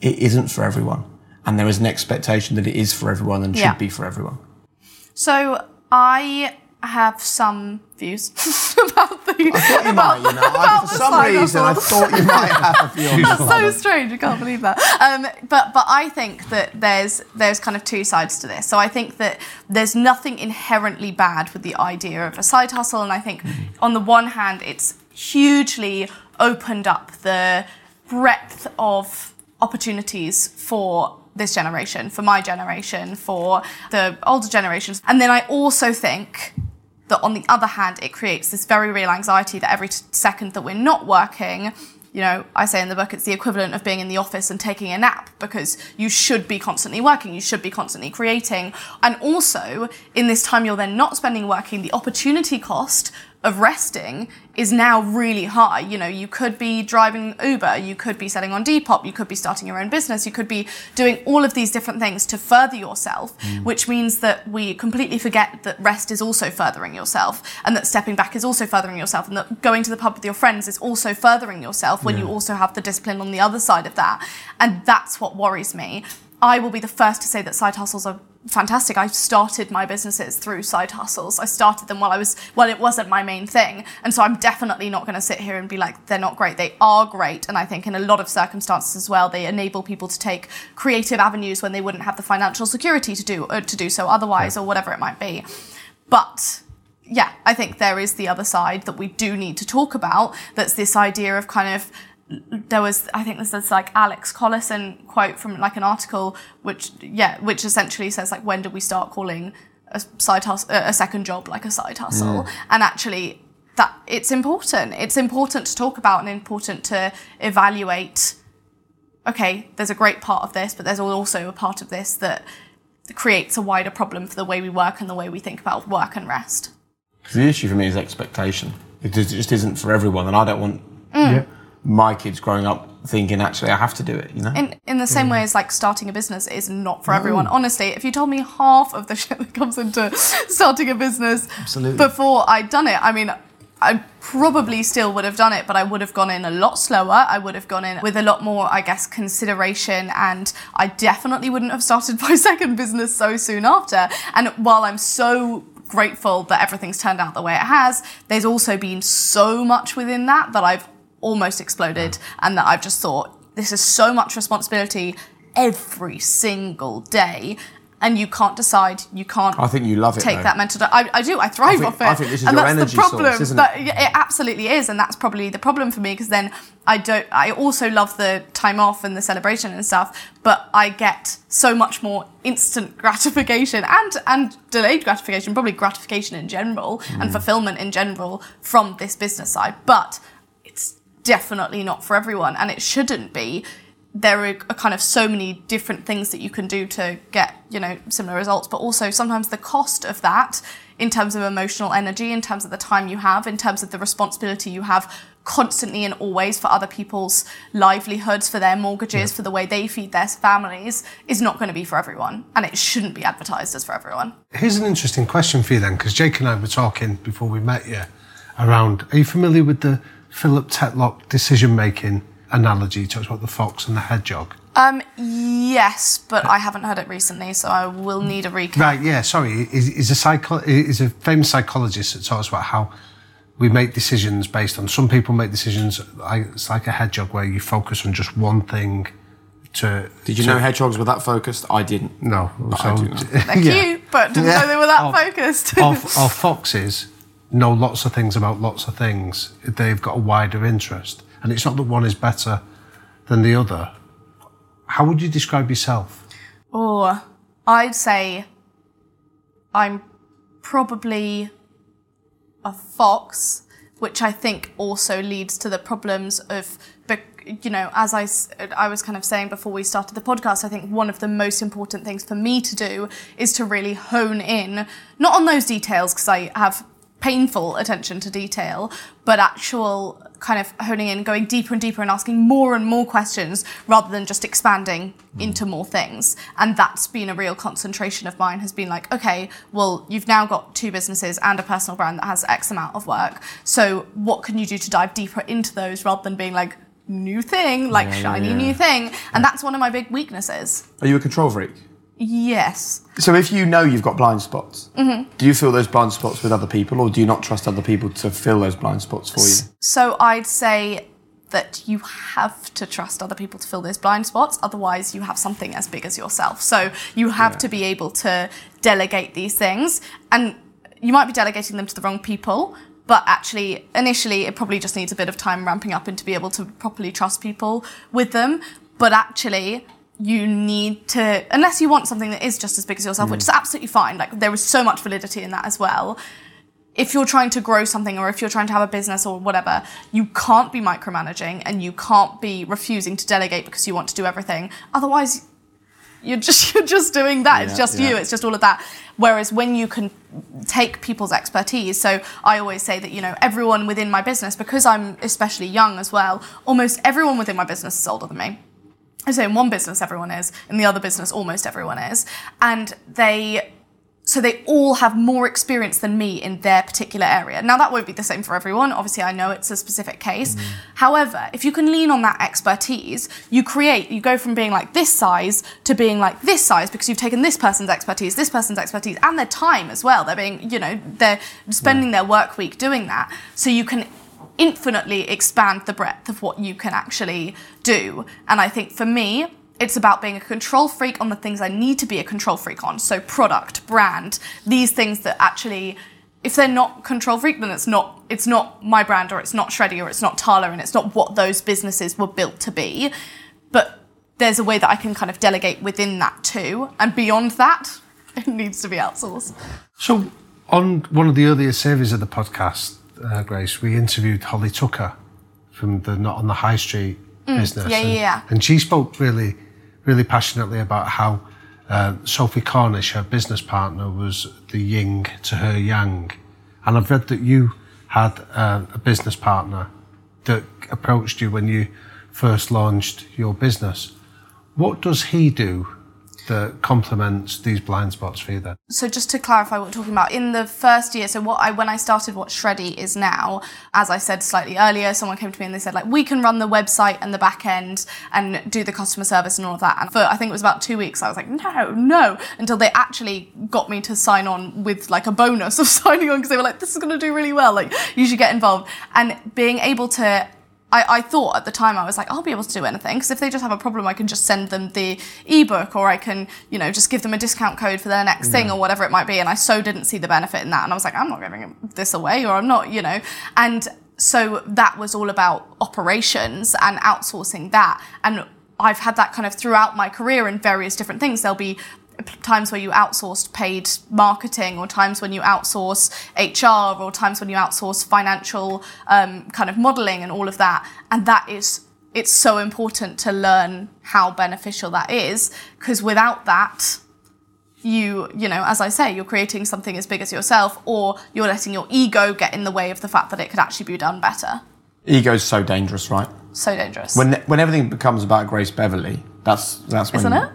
it isn't for everyone. And there is an expectation that it is for everyone and Yeah. should be for everyone. so i have some views <laughs> about the I thought you about, might, you know. I, for some reason, I thought you might have a on <laughs> this so strange. I can't believe that. Um, but but I think that there's there's kind of two sides to this. So I think that there's nothing inherently bad with the idea of a side hustle, and I think on the one hand, it's hugely opened up the breadth of opportunities for this generation, for my generation, for the older generations. And then I also think that on the other hand, it creates this very real anxiety that every t- second that we're not working, you know, I say in the book, it's the equivalent of being in the office and taking a nap because you should be constantly working, you should be constantly creating. And also, in this time you're then not spending working, the opportunity cost of resting is now really high. You know, you could be driving Uber, you could be selling on Depop, you could be starting your own business, you could be doing all of these different things to further yourself, mm. which means that we completely forget that rest is also furthering yourself and that stepping back is also furthering yourself and that going to the pub with your friends is also furthering yourself when you also have the discipline on the other side of that. And that's what worries me. I will be the first to say that side hustles are fantastic. I started my businesses through side hustles. I started them while I was, well, it wasn't my main thing. And so I'm definitely not going to sit here and be like, they're not great. They are great. And I think in a lot of circumstances as well, they enable people to take creative avenues when they wouldn't have the financial security to do, uh, to do so otherwise or whatever it might be. But yeah, I think there is the other side that we do need to talk about. That's this idea of kind of there was I think this is like Alex Collison quote from like an article which yeah which essentially says like when do we start calling a side hustle a second job like a side hustle? Mm. And actually that it's important. It's important to talk about and important to evaluate okay there's a great part of this but there's also a part of this that creates a wider problem for the way we work and the way we think about work and rest. The issue for me is expectation. It just, isn't for everyone, and I don't want mm. Yeah. My kids growing up thinking actually I have to do it. You know. in in the same mm. way as like starting a business is not for everyone. Honestly, if you told me half of the <laughs> shit that comes into starting a business Absolutely. before I'd done it, I mean, I probably still would have done it, but I would have gone in a lot slower. I would have gone in with a lot more, I guess, consideration, and I definitely wouldn't have started <laughs> my second business so soon after. And while I'm so grateful that everything's turned out the way it has, there's also been so much within that that I've almost exploded and that I've just thought this is so much responsibility every single day and you can't decide you can't I think you love it, take though. that mental I, I do I thrive think- off it I think this is and your that's energy the problem source, isn't it? it absolutely is and that's probably the problem for me because then I don't I also love the time off and the celebration and stuff but I get so much more instant <laughs> gratification and and delayed gratification probably gratification in general Mm. and fulfillment in general from this business side but definitely not for everyone and it shouldn't be there are kind of so many different things that you can do to get you know similar results but also sometimes the cost of that in terms of emotional energy in terms of the time you have in terms of the responsibility you have constantly and always for other people's livelihoods for their mortgages for the way they feed their families is not going to be for everyone and it shouldn't be advertised as for everyone Here's an interesting question for you then, because Jake and I were talking before we met you around. Are you familiar with the Philip Tetlock decision making analogy? He talks about the fox and the hedgehog. um yes but i haven't heard it recently so i will need a recap Right, yeah, sorry. He's, he's, a psycho- he's a famous psychologist that talks about how we make decisions based on. Some people make decisions, like, it's like a hedgehog where you focus on just one thing to. Did you to- know hedgehogs were that focused? I didn't. No. I do know. <laughs> they're yeah. cute but didn't Yeah. know they were that Oh. focused our, <laughs> our foxes know lots of things about lots of things. They've got a wider interest. And it's not that one is better than the other. How would you describe yourself? Or I'd say I'm probably a fox, which I think also leads to the problems of, you know, as I, I was kind of saying before we started the podcast, I think one of the most important things for me to do is to really hone in, not on those details, because I have painful attention to detail, but actual kind of honing in, going deeper and deeper and asking more and more questions rather than just expanding hmm. into more things. And that's been a real concentration of mine has been like, okay, well, you've now got two businesses and a personal brand that has X amount of work. So what can you do to dive deeper into those rather than being like, new thing, like yeah, shiny yeah. new thing. And that's one of my big weaknesses. Are you a control freak? Yes. So if you know you've got blind spots, mm-hmm. do you fill those blind spots with other people, or do you not trust other people to fill those blind spots for you? So I'd say that you have to trust other people to fill those blind spots. Otherwise, you have something as big as yourself. So you have to be able to delegate these things. And you might be delegating them to the wrong people, but actually, initially, it probably just needs a bit of time ramping up and to be able to properly trust people with them. But actually, you need to, unless you want something that is just as big as yourself, which is mm. absolutely fine. Like, there is so much validity in that as well if you're trying to grow something or if you're trying to have a business or whatever, you can't be micromanaging and you can't be refusing to delegate because you want to do everything. Otherwise, you're just <laughs> you're just doing that. it's Yeah, just you. It's just all of that. Whereas when you can take people's expertise, so I always say that you know everyone within my business, because I'm especially young as well, almost everyone within my business is older than me. I say in one business everyone is, in the other business almost everyone is, and they so they all have more experience than me in their particular area. Now that won't be the same for everyone. Obviously, I know it's a specific case. Mm. However, if you can lean on that expertise, you create. You go from being like this size to being like this size because you've taken this person's expertise, this person's expertise, and their time as well. They're being, you know, they're spending their work week doing that. So you can infinitely expand the breadth of what you can actually do. And I think for me, it's about being a control freak on the things I need to be a control freak on. So product, brand, these things that actually if they're not control freak, then it's not it's not my brand or it's not Shreddy or it's not Tala and it's not what those businesses were built to be. But there's a way that I can kind of delegate within that too. And beyond that, <laughs> it needs to be outsourced. So, on one of the earlier series of the podcast, uh, Grace, we interviewed Holly Tucker from the Not on the High Street business. Mm, yeah, and, yeah, yeah. And she spoke really, really passionately about how uh, Sophie Cornish, her business partner, was the yin to her yang. And I've read that you had uh, a business partner that approached you when you first launched your business. What does he do that complements these blind spots for you then? so just to clarify what we're talking about in the first year so what i when i started what shreddy is now as i said slightly earlier someone came to me and they said like we can run the website and the back end and do the customer service and all of that and for i think it was about two weeks i was like no no until they actually got me to sign on with like a bonus <laughs> of signing on because they were like this is going to do really well like you should get involved and being able to I, I thought at the time I was like, I'll be able to do anything because if they just have a problem, I can just send them the ebook or I can, you know, just give them a discount code for their next thing or whatever it might be. And I so didn't see the benefit in that. And I was like, I'm not giving this away or I'm not, you know. And so that was all about operations and outsourcing that. And I've had that kind of throughout my career in various different things. There'll be times where you outsourced paid marketing or times when you outsource HR or times when you outsource financial um, kind of modeling and all of that. And that is, it's so important to learn how beneficial that is because without that, you, you know, as I say, you're creating something as big as yourself or you're letting your ego get in the way of the fact that it could actually be done better. Ego's so dangerous, right? So dangerous. When when everything becomes about Grace Beverley, that's that's when. Isn't it?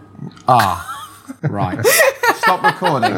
Ah, right. Stop recording.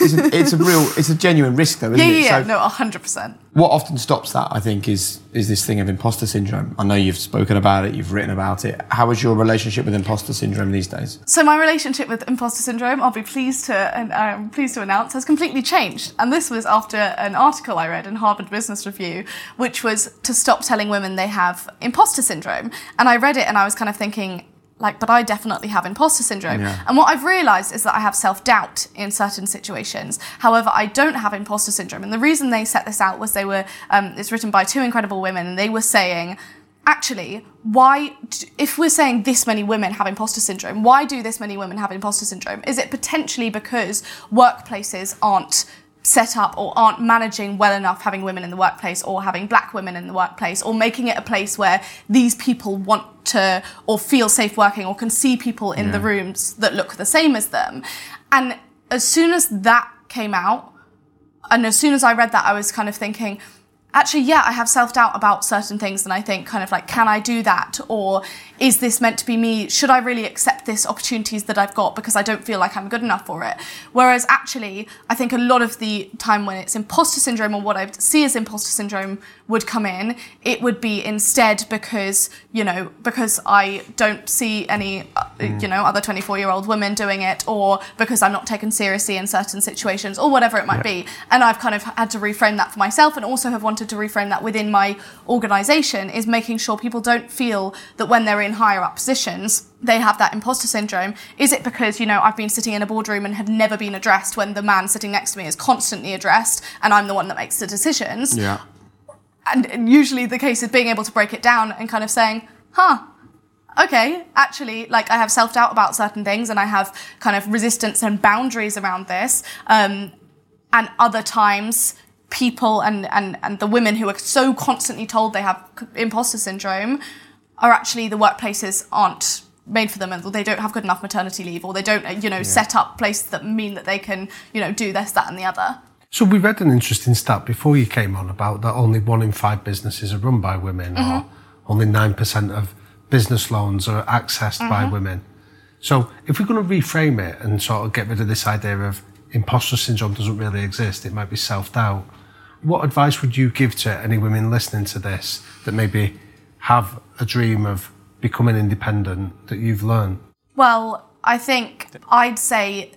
it's, a, it's a real, it's a genuine risk, though, isn't yeah, it? yeah, yeah. So no, 100%. what often stops that, I think, is is this thing of imposter syndrome. I know you've spoken about it, you've written about it. How is your relationship with imposter syndrome these days? So my relationship with imposter syndrome, I'll be pleased to and I'm pleased to announce, has completely changed. And this was after an article I read in Harvard Business Review, which was to stop telling women they have imposter syndrome. And I read it and I was kind of thinking, like, but I definitely have imposter syndrome. Yeah. And what I've realized is that I have self doubt in certain situations. However, I don't have imposter syndrome. And the reason they set this out was they were, um, it's written by two incredible women, and they were saying, actually, why, if we're saying this many women have imposter syndrome, why do this many women have imposter syndrome? Is it potentially because workplaces aren't set up or aren't managing well enough having women in the workplace or having black women in the workplace or making it a place where these people want to or feel safe working or can see people in the rooms that look the same as them. And as soon as that came out, and as soon as I read that, I was kind of thinking, actually, yeah, I have self doubt about certain things, and I think kind of like, can I do that, or is this meant to be me? Should I really accept this opportunities that I've got because I don't feel like I'm good enough for it? Whereas actually, I think a lot of the time when it's imposter syndrome or what I see as imposter syndrome would come in, it would be instead because you know because I don't see any uh, you know other 24 year old women doing it, or because I'm not taken seriously in certain situations, or whatever it might be. And I've kind of had to reframe that for myself, and also have wanted to reframe that within my organisation is making sure people don't feel that when they're in higher up positions they have that imposter syndrome. Is it because, you know, I've been sitting in a boardroom and have never been addressed when the man sitting next to me is constantly addressed and I'm the one that makes the decisions? Yeah. and and usually the case is being able to break it down and kind of saying, huh, okay, actually, like I have self doubt about certain things and I have kind of resistance and boundaries around this. Um, and other times, people and, and, and the women who are so constantly told they have imposter syndrome are actually the workplaces aren't made for them and they don't have good enough maternity leave or they don't you know set up places that mean that they can you know do this that and the other So we read an interesting stat before you came on about that only one in five businesses are run by women, or mm-hmm. only nine percent of business loans are accessed by mm-hmm. women. So if we're going to reframe it and sort of get rid of this idea of imposter syndrome doesn't really exist, it might be self doubt. What advice would you give to any women listening to this that maybe have a dream of becoming independent that you've learned? Well, I think I'd say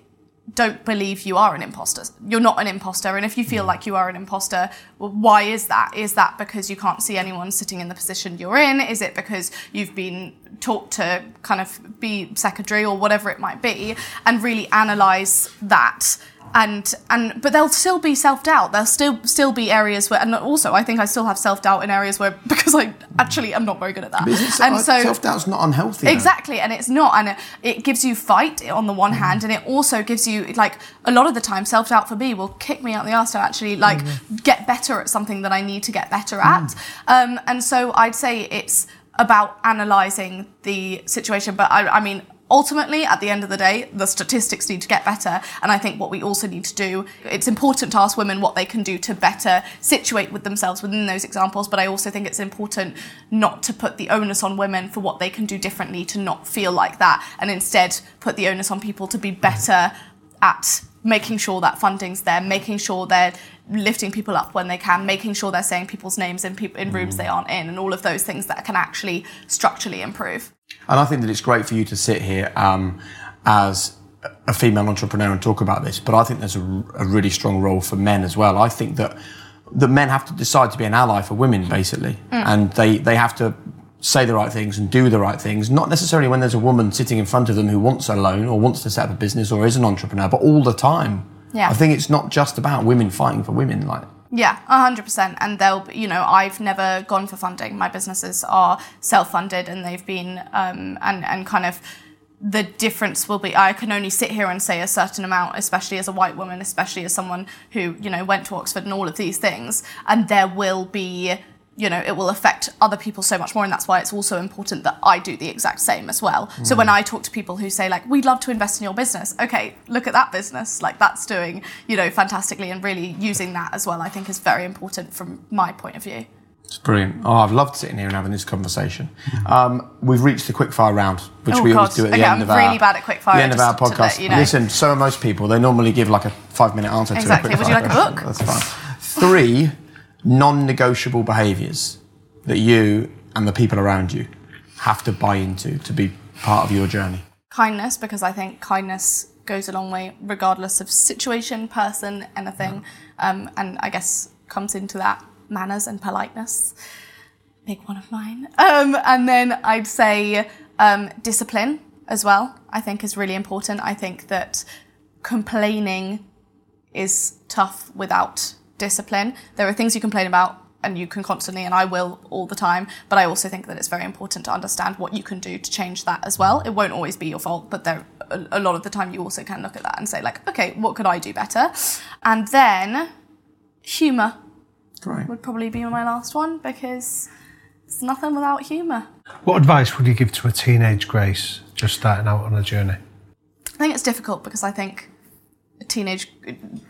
don't believe you are an imposter. You're not an imposter. And if you feel hmm. like you are an imposter, well, why is that? Is that because you can't see anyone sitting in the position you're in? Is it because you've been taught to kind of be secondary or whatever it might be and really analyze that? And and but there'll still be self doubt. There'll still still be areas where, and also I think I still have self doubt in areas where <laughs> because I actually am not very good at that. and so self doubt's not unhealthy. though. Exactly, and it's not, and it, it gives you fight on the one mm. hand, and it also gives you like a lot of the time self doubt for me will kick me out the arse to actually like mm. get better at something that I need to get better at, mm. um, and so I'd say it's about analysing the situation. But I, I mean. Ultimately, at the end of the day, the statistics need to get better. And I think what we also need to do, it's important to ask women what they can do to better situate with themselves within those examples. But I also think it's important not to put the onus on women for what they can do differently to not feel like that. And instead put the onus on people to be better at making sure that funding's there, making sure they're lifting people up when they can, making sure they're saying people's names in, in rooms mm. they aren't in, and all of those things that can actually structurally improve. And I think that it's great for you to sit here um, as a female entrepreneur and talk about this. But I think there's a, a really strong role for men as well. I think that that men have to decide to be an ally for women, basically, and they they have to say the right things and do the right things. Not necessarily when there's a woman sitting in front of them who wants a loan or wants to set up a business or is an entrepreneur, but all the time. Yeah. I think it's not just about women fighting for women. Like Yeah, hundred percent. And they'll, you know, I've never gone for funding. My businesses are self-funded, and they've been, um, and and kind of the difference will be. I can only sit here and say a certain amount, especially as a white woman, especially as someone who, you know, went to Oxford and all of these things. And there will be, you know, it will affect other people so much more, and that's why it's also important that I do the exact same as well. So when I talk to people who say like, "We'd love to invest in your business," okay, look at that business, like that's doing, you know, fantastically, and really using that as well. I think is very important from my point of view. it's brilliant. Oh, I've loved sitting here and having this conversation. Um, we've reached the quickfire round, which Oh, we always do at the Okay, end I'm of our really bad at quickfire, The end of our podcast. you know. Listen, so are most people. They normally give like a five-minute answer Exactly. to a Would you quickfire like a book? That's fine. Three non-negotiable behaviours that you and the people around you have to buy into to be part of your journey. kindness because I think kindness goes a long way, regardless of situation, person, anything. Um, and I guess comes into that manners and politeness. Big one of mine. Um, and then I'd say um, discipline as well, I think is really important. I think that complaining is tough without discipline. There are things you complain about and you can constantly, and I will all the time, but I also think that it's very important to understand what you can do to change that as well. It won't always be your fault, but there, a, lot of the time you also can look at that and say, like, okay, what could I do better? And then humour Great. would probably be my last one because it's nothing without humour. What advice would you give to a teenage Grace just starting out on a journey? I think it's difficult because I think teenage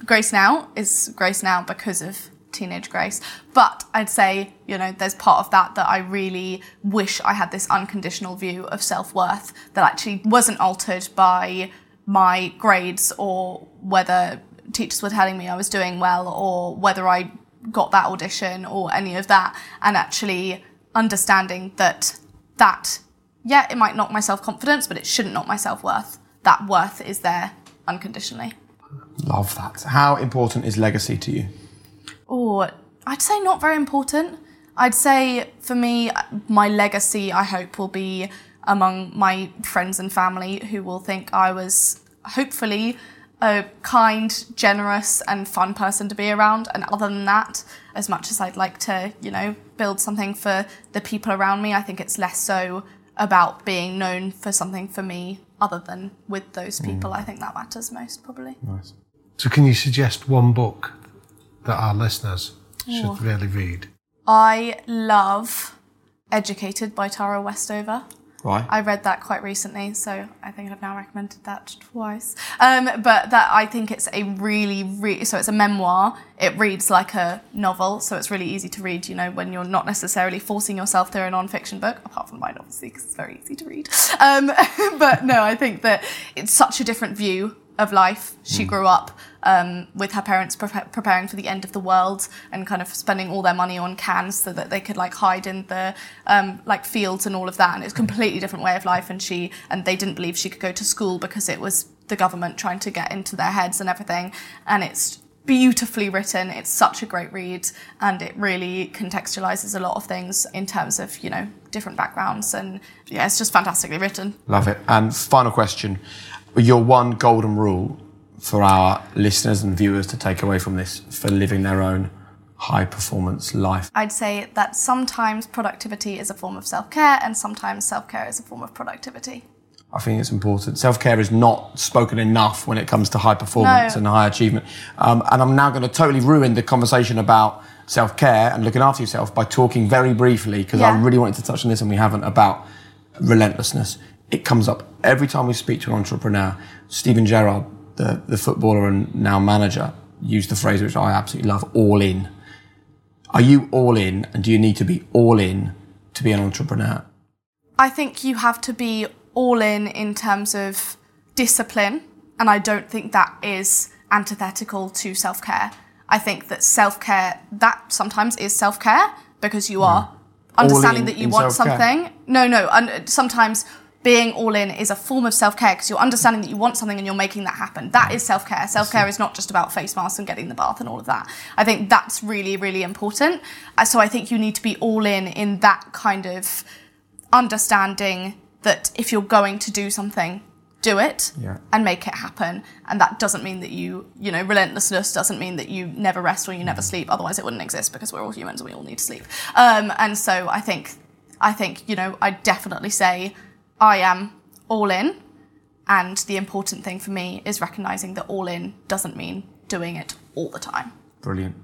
Grace now is Grace now because of teenage Grace. But I'd say, you know, there's part of that that I really wish I had this unconditional view of self worth that actually wasn't altered by my grades or whether teachers were telling me I was doing well or whether I got that audition or any of that. And actually understanding that that, yeah, it might knock my self confidence, but it shouldn't knock my self worth. That worth is there unconditionally. Love that. How important is legacy to you? Oh, I'd say not very important. I'd say for me, my legacy, I hope, will be among my friends and family who will think I was hopefully a kind, generous, and fun person to be around. And other than that, as much as I'd like to, you know, build something for the people around me, I think it's less so about being known for something for me other than with those hmm. people. I think that matters most, probably. Nice. So, can you suggest one book that our listeners should really read? I love Educated by Tara Westover. Right. I read that quite recently, so I think I've now recommended that twice. Um, but that I think it's a really, so it's a memoir. It reads like a novel, so it's really easy to read. You know, when you're not necessarily forcing yourself through a non-fiction book, apart from mine, obviously, because it's very easy to read. Um, <laughs> but no, I think that it's such a different view of life. She Hmm. grew up um, with her parents pre- preparing for the end of the world and kind of spending all their money on cans so that they could like hide in the um, like fields and all of that. And it's a completely different way of life. And she and they didn't believe she could go to school because it was the government trying to get into their heads and everything. And it's beautifully written. It's such a great read, and it really contextualizes a lot of things in terms of you know different backgrounds. And yeah, it's just fantastically written. Love it. And final question your one golden rule for our listeners and viewers to take away from this for living their own high performance life. I'd say that sometimes productivity is a form of self care, and sometimes self care is a form of productivity. I think it's important. Self care is not spoken enough when it comes to high performance No. and high achievement. Um, and I'm now going to totally ruin the conversation about self care and looking after yourself by talking very briefly, because I really wanted to touch on this and we haven't, about relentlessness. It comes up every time we speak to an entrepreneur. Steven Gerrard, the, the footballer and now manager, used the phrase which I absolutely love all in. Are you all in and do you need to be all in to be an entrepreneur? I think you have to be all in in terms of discipline, and I don't think that is antithetical to self care. I think that self care, that sometimes is self care because you hmm. are understanding in that you want self-care? something. No, no, un- sometimes being all in is a form of self care because you're understanding that you want something and you're making that happen. That is self care. Self care is not just about face masks and getting the bath and all of that. I think that's really, really important. Uh, So I think you need to be all in in that kind of understanding that if you're going to do something, do it Yeah. and make it happen. And that doesn't mean that you, you know, relentlessness doesn't mean that you never rest or you never sleep. Otherwise, it wouldn't exist because we're all humans and we all need to sleep. Um, and so I think, I think, you know, I definitely say I am all in. And the important thing for me is recognizing that all in doesn't mean doing it all the time. Brilliant.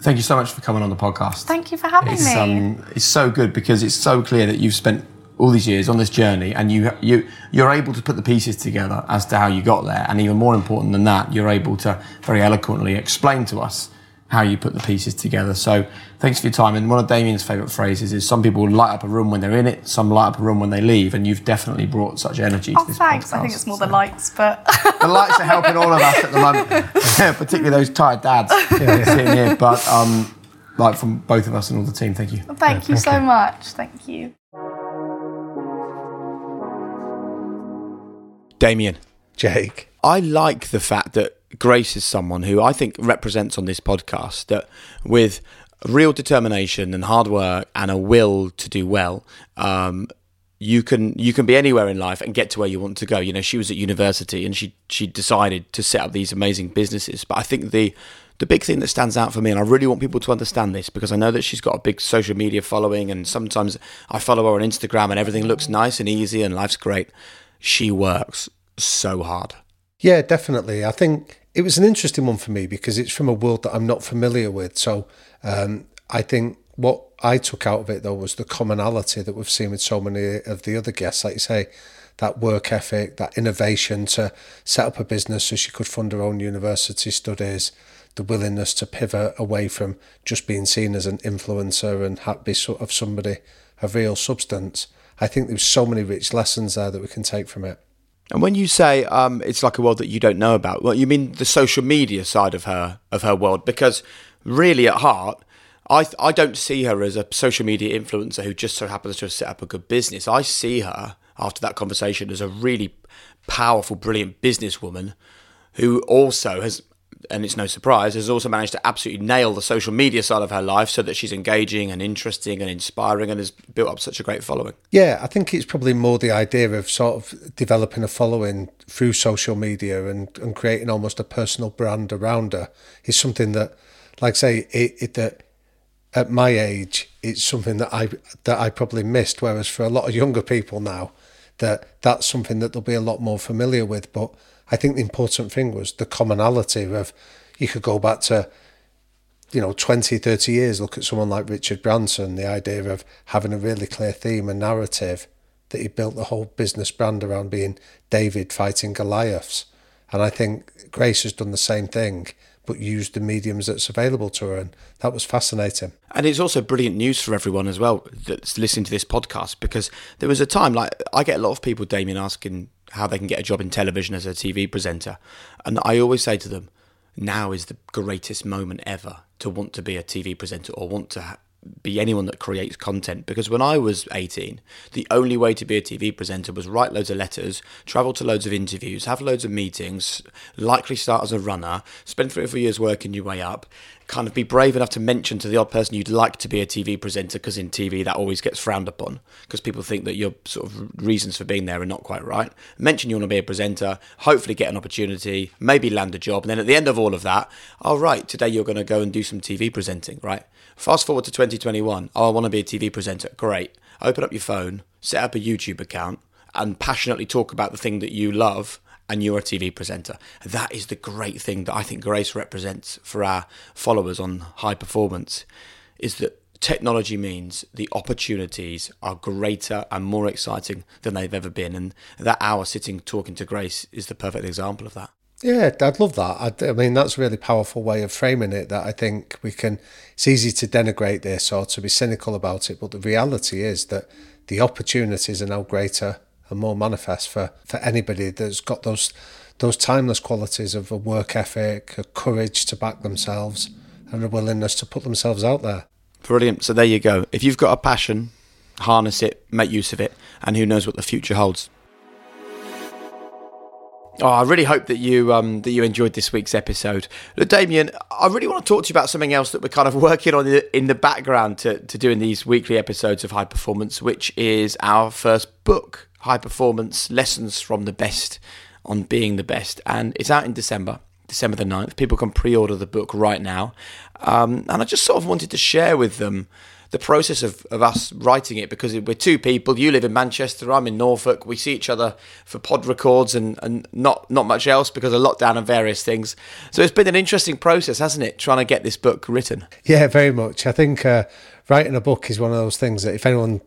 Thank you so much for coming on the podcast. Thank you for having it's, me. um, it's so good because it's so clear that you've spent all these years on this journey and you you you're able to put the pieces together as to how you got there and even more important than that you're able to very eloquently explain to us how you put the pieces together so thanks for your time and one of Damian's favourite phrases is some people light up a room when they're in it some light up a room when they leave and you've definitely brought such energy oh, to this thanks. I think it's more So- the lights, but <laughs> the lights are helping all of us at the moment, <laughs> <laughs> particularly those tired dads sitting here. But um, like from both of us and all the team, thank you. thank you so much. Thank you. Damian, Jake. I like the fact that Grace is someone who I think represents on this podcast that with real determination and hard work and a will to do well, um, you can you can be anywhere in life and get to where you want to go. You know, she was at university and she she decided to set up these amazing businesses. But I think the the big thing that stands out for me, and I really want people to understand this because I know that she's got a big social media following, and sometimes I follow her on Instagram and everything looks nice and easy and life's great. She works so hard. Yeah, definitely. I think it was an interesting one for me because it's from a world that I'm not familiar with. So um, I think what I took out of it though was the commonality that we've seen with so many of the other guests, like you say, that work ethic, that innovation to set up a business so she could fund her own university studies, the willingness to pivot away from just being seen as an influencer and be sort of somebody of real substance. I think there's so many rich lessons there that we can take from it. And when you say um, it's like a world that you don't know about, well, you mean the social media side of her of her world? Because really, at heart, I th- I don't see her as a social media influencer who just so happens to have set up a good business. I see her after that conversation as a really powerful, brilliant businesswoman who also has. And it's no surprise, has also managed to absolutely nail the social media side of her life so that she's engaging and interesting and inspiring and has built up such a great following. Yeah, I think it's probably more the idea of sort of developing a following through social media and, and creating almost a personal brand around her is something that, like I say, it, it that at my age, it's something that I that I probably missed. Whereas for a lot of younger people now, that that's something that they'll be a lot more familiar with. But I think the important thing was the commonality of you could go back to you know 20 30 years look at someone like richard branson the idea of having a really clear theme and narrative that he built the whole business brand around being David fighting Goliaths. And I think Grace has done the same thing, but used the mediums that's available to her. And that was fascinating. And it's also brilliant news for everyone as well that's listening to this podcast because there was a time, like, I get a lot of people, Damian, asking how they can get a job in television as a TV presenter. And I always say to them, now is the greatest moment ever to want to be a TV presenter or want to ha- be anyone that creates content because when I was 18, the only way to be a TV presenter was write loads of letters, travel to loads of interviews, have loads of meetings, likely start as a runner, spend three or four years working your way up, kind of be brave enough to mention to the odd person you'd like to be a TV presenter because in TV that always gets frowned upon because people think that your sort of reasons for being there are not quite right. Mention you want to be a presenter, hopefully get an opportunity, maybe land a job, and then at the end of all of that, oh right, today you're going to go and do some TV presenting, right? Fast forward to 2021. Oh, I want to be a TV presenter. Great. Open up your phone, set up a YouTube account, and passionately talk about the thing that you love and you're a TV presenter. That is the great thing that I think Grace represents for our followers on high performance is that technology means the opportunities are greater and more exciting than they've ever been and that hour sitting talking to Grace is the perfect example of that. Yeah, I'd love that. I, I, mean, that's a really powerful way of framing it. That I think we can. It's easy to denigrate this or to be cynical about it, but the reality is that the opportunities are now greater and more manifest for for anybody that's got those those timeless qualities of a work ethic, a courage to back themselves, and a willingness to put themselves out there. Brilliant. So there you go. If you've got a passion, harness it, make use of it, and who knows what the future holds. Oh, I really hope that you um, that you enjoyed this week's episode. Look, Damian, I really want to talk to you about something else that we're kind of <laughs> working on in the background to, to doing these weekly episodes of High Performance, which is our first book, High Performance Lessons from the Best on Being the Best. And it's out in December, December the 9th. People can pre order the book right now. Um, and I just sort of wanted to share with them the process of, of us writing it because we're two people. You live in Manchester, I'm in Norfolk. We see each other for pod records and, and not not much else because of lockdown and various things. So it's been an interesting process, hasn't it, trying to get this book written? Yeah, very much. I think uh, writing a book is one of those things that if anyone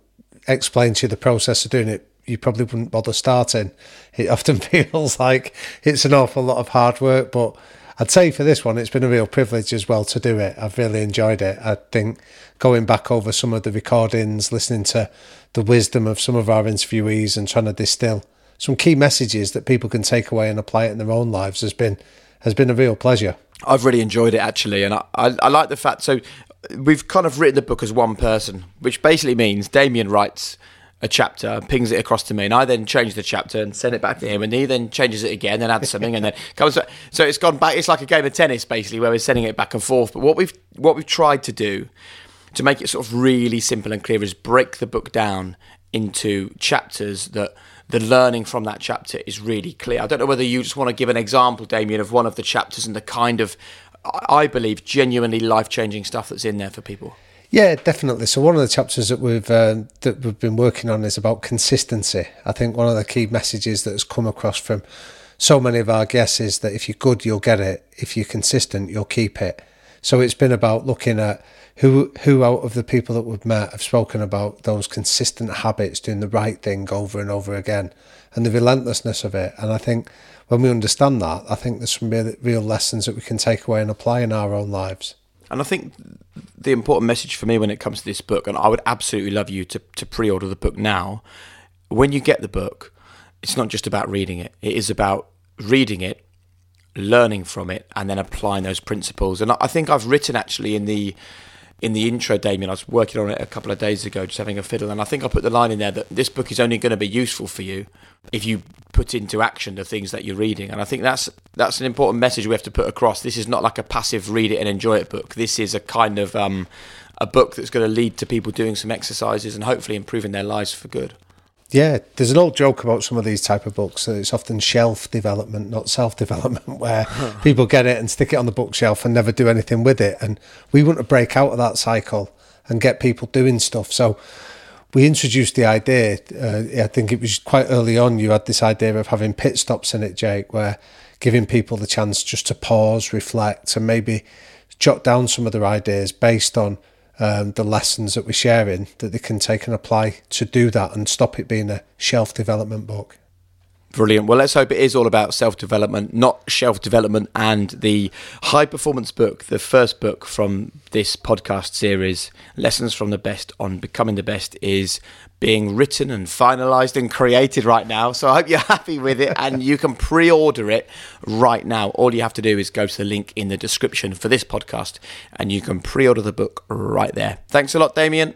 explains to you the process of doing it, you probably wouldn't bother starting. It often <laughs> feels like it's an awful lot of hard work, but I'd say for this one, it's been a real privilege as well to do it. I've really enjoyed it. I think going back over some of the recordings, listening to the wisdom of some of our interviewees and trying to distill some key messages that people can take away and apply it in their own lives has been has been a real pleasure. I've really enjoyed it actually, and I, I, I like the fact so we've kind of written the book as one person, which basically means Damian writes a chapter, pings it across to me, and I then change the chapter and send it back to him, and he then changes it again and adds something, and then <laughs> comes. Back. So it's gone back. It's like a game of tennis, basically, where we're sending it back and forth. But what we've what we've tried to do to make it sort of really simple and clear is break the book down into chapters that the learning from that chapter is really clear. I don't know whether you just want to give an example, Damian, of one of the chapters and the kind of, I believe, genuinely life changing stuff that's in there for people. Yeah, definitely. So one of the chapters that we've uh, that we've been working on is about consistency. I think one of the key messages that has come across from so many of our guests is that if you're good, you'll get it. If you're consistent, you'll keep it. So it's been about looking at who who out of the people that we've met have spoken about those consistent habits, doing the right thing over and over again, and the relentlessness of it. And I think when we understand that, I think there's some real, real lessons that we can take away and apply in our own lives. And I think the important message for me when it comes to this book, and I would absolutely love you to, to pre order the book now. When you get the book, it's not just about reading it, it is about reading it, learning from it, and then applying those principles. And I think I've written actually in the in the intro, Damian, I was working on it a couple of days ago, just having a fiddle, and I think I put the line in there that this book is only going to be useful for you if you put into action the things that you're reading. And I think that's that's an important message we have to put across. This is not like a passive read it and enjoy it book. This is a kind of um, a book that's going to lead to people doing some exercises and hopefully improving their lives for good. Yeah, there's an old joke about some of these type of books that it's often shelf development, not self development, <laughs> where people get it and stick it on the bookshelf and never do anything with it. And we want to break out of that cycle and get people doing stuff. So we introduced the idea. Uh, I think it was quite early on. You had this idea of having pit stops in it, Jake, where giving people the chance just to pause, reflect, and maybe jot down some of their ideas based on um, the lessons that we're sharing that they can take and apply to do that and stop it being a shelf development book. Brilliant. Well, let's hope it is all about self development, not shelf development. And the high performance book, the first book from this podcast series, Lessons from the Best on Becoming the Best, is being written and finalized and created right now. So I hope you're happy with it and you can pre order it right now. All you have to do is go to the link in the description for this podcast and you can pre order the book right there. Thanks a lot, Damian.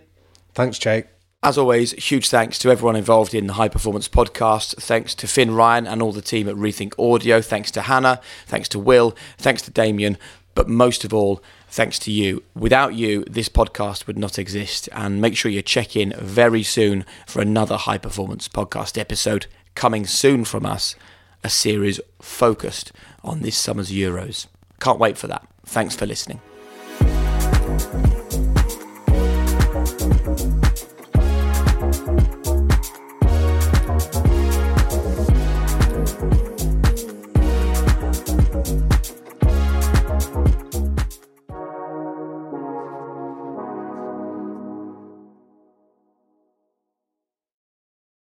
Thanks, Jake. As always, huge thanks to everyone involved in the High Performance Podcast. Thanks to Finn Ryan and all the team at Rethink Audio. Thanks to Hannah. Thanks to Will. Thanks to Damian. But most of all, thanks to you. Without you, this podcast would not exist. And make sure you check in very soon for another High Performance Podcast episode coming soon from us, a series focused on this summer's Euros. Can't wait for that. Thanks for listening.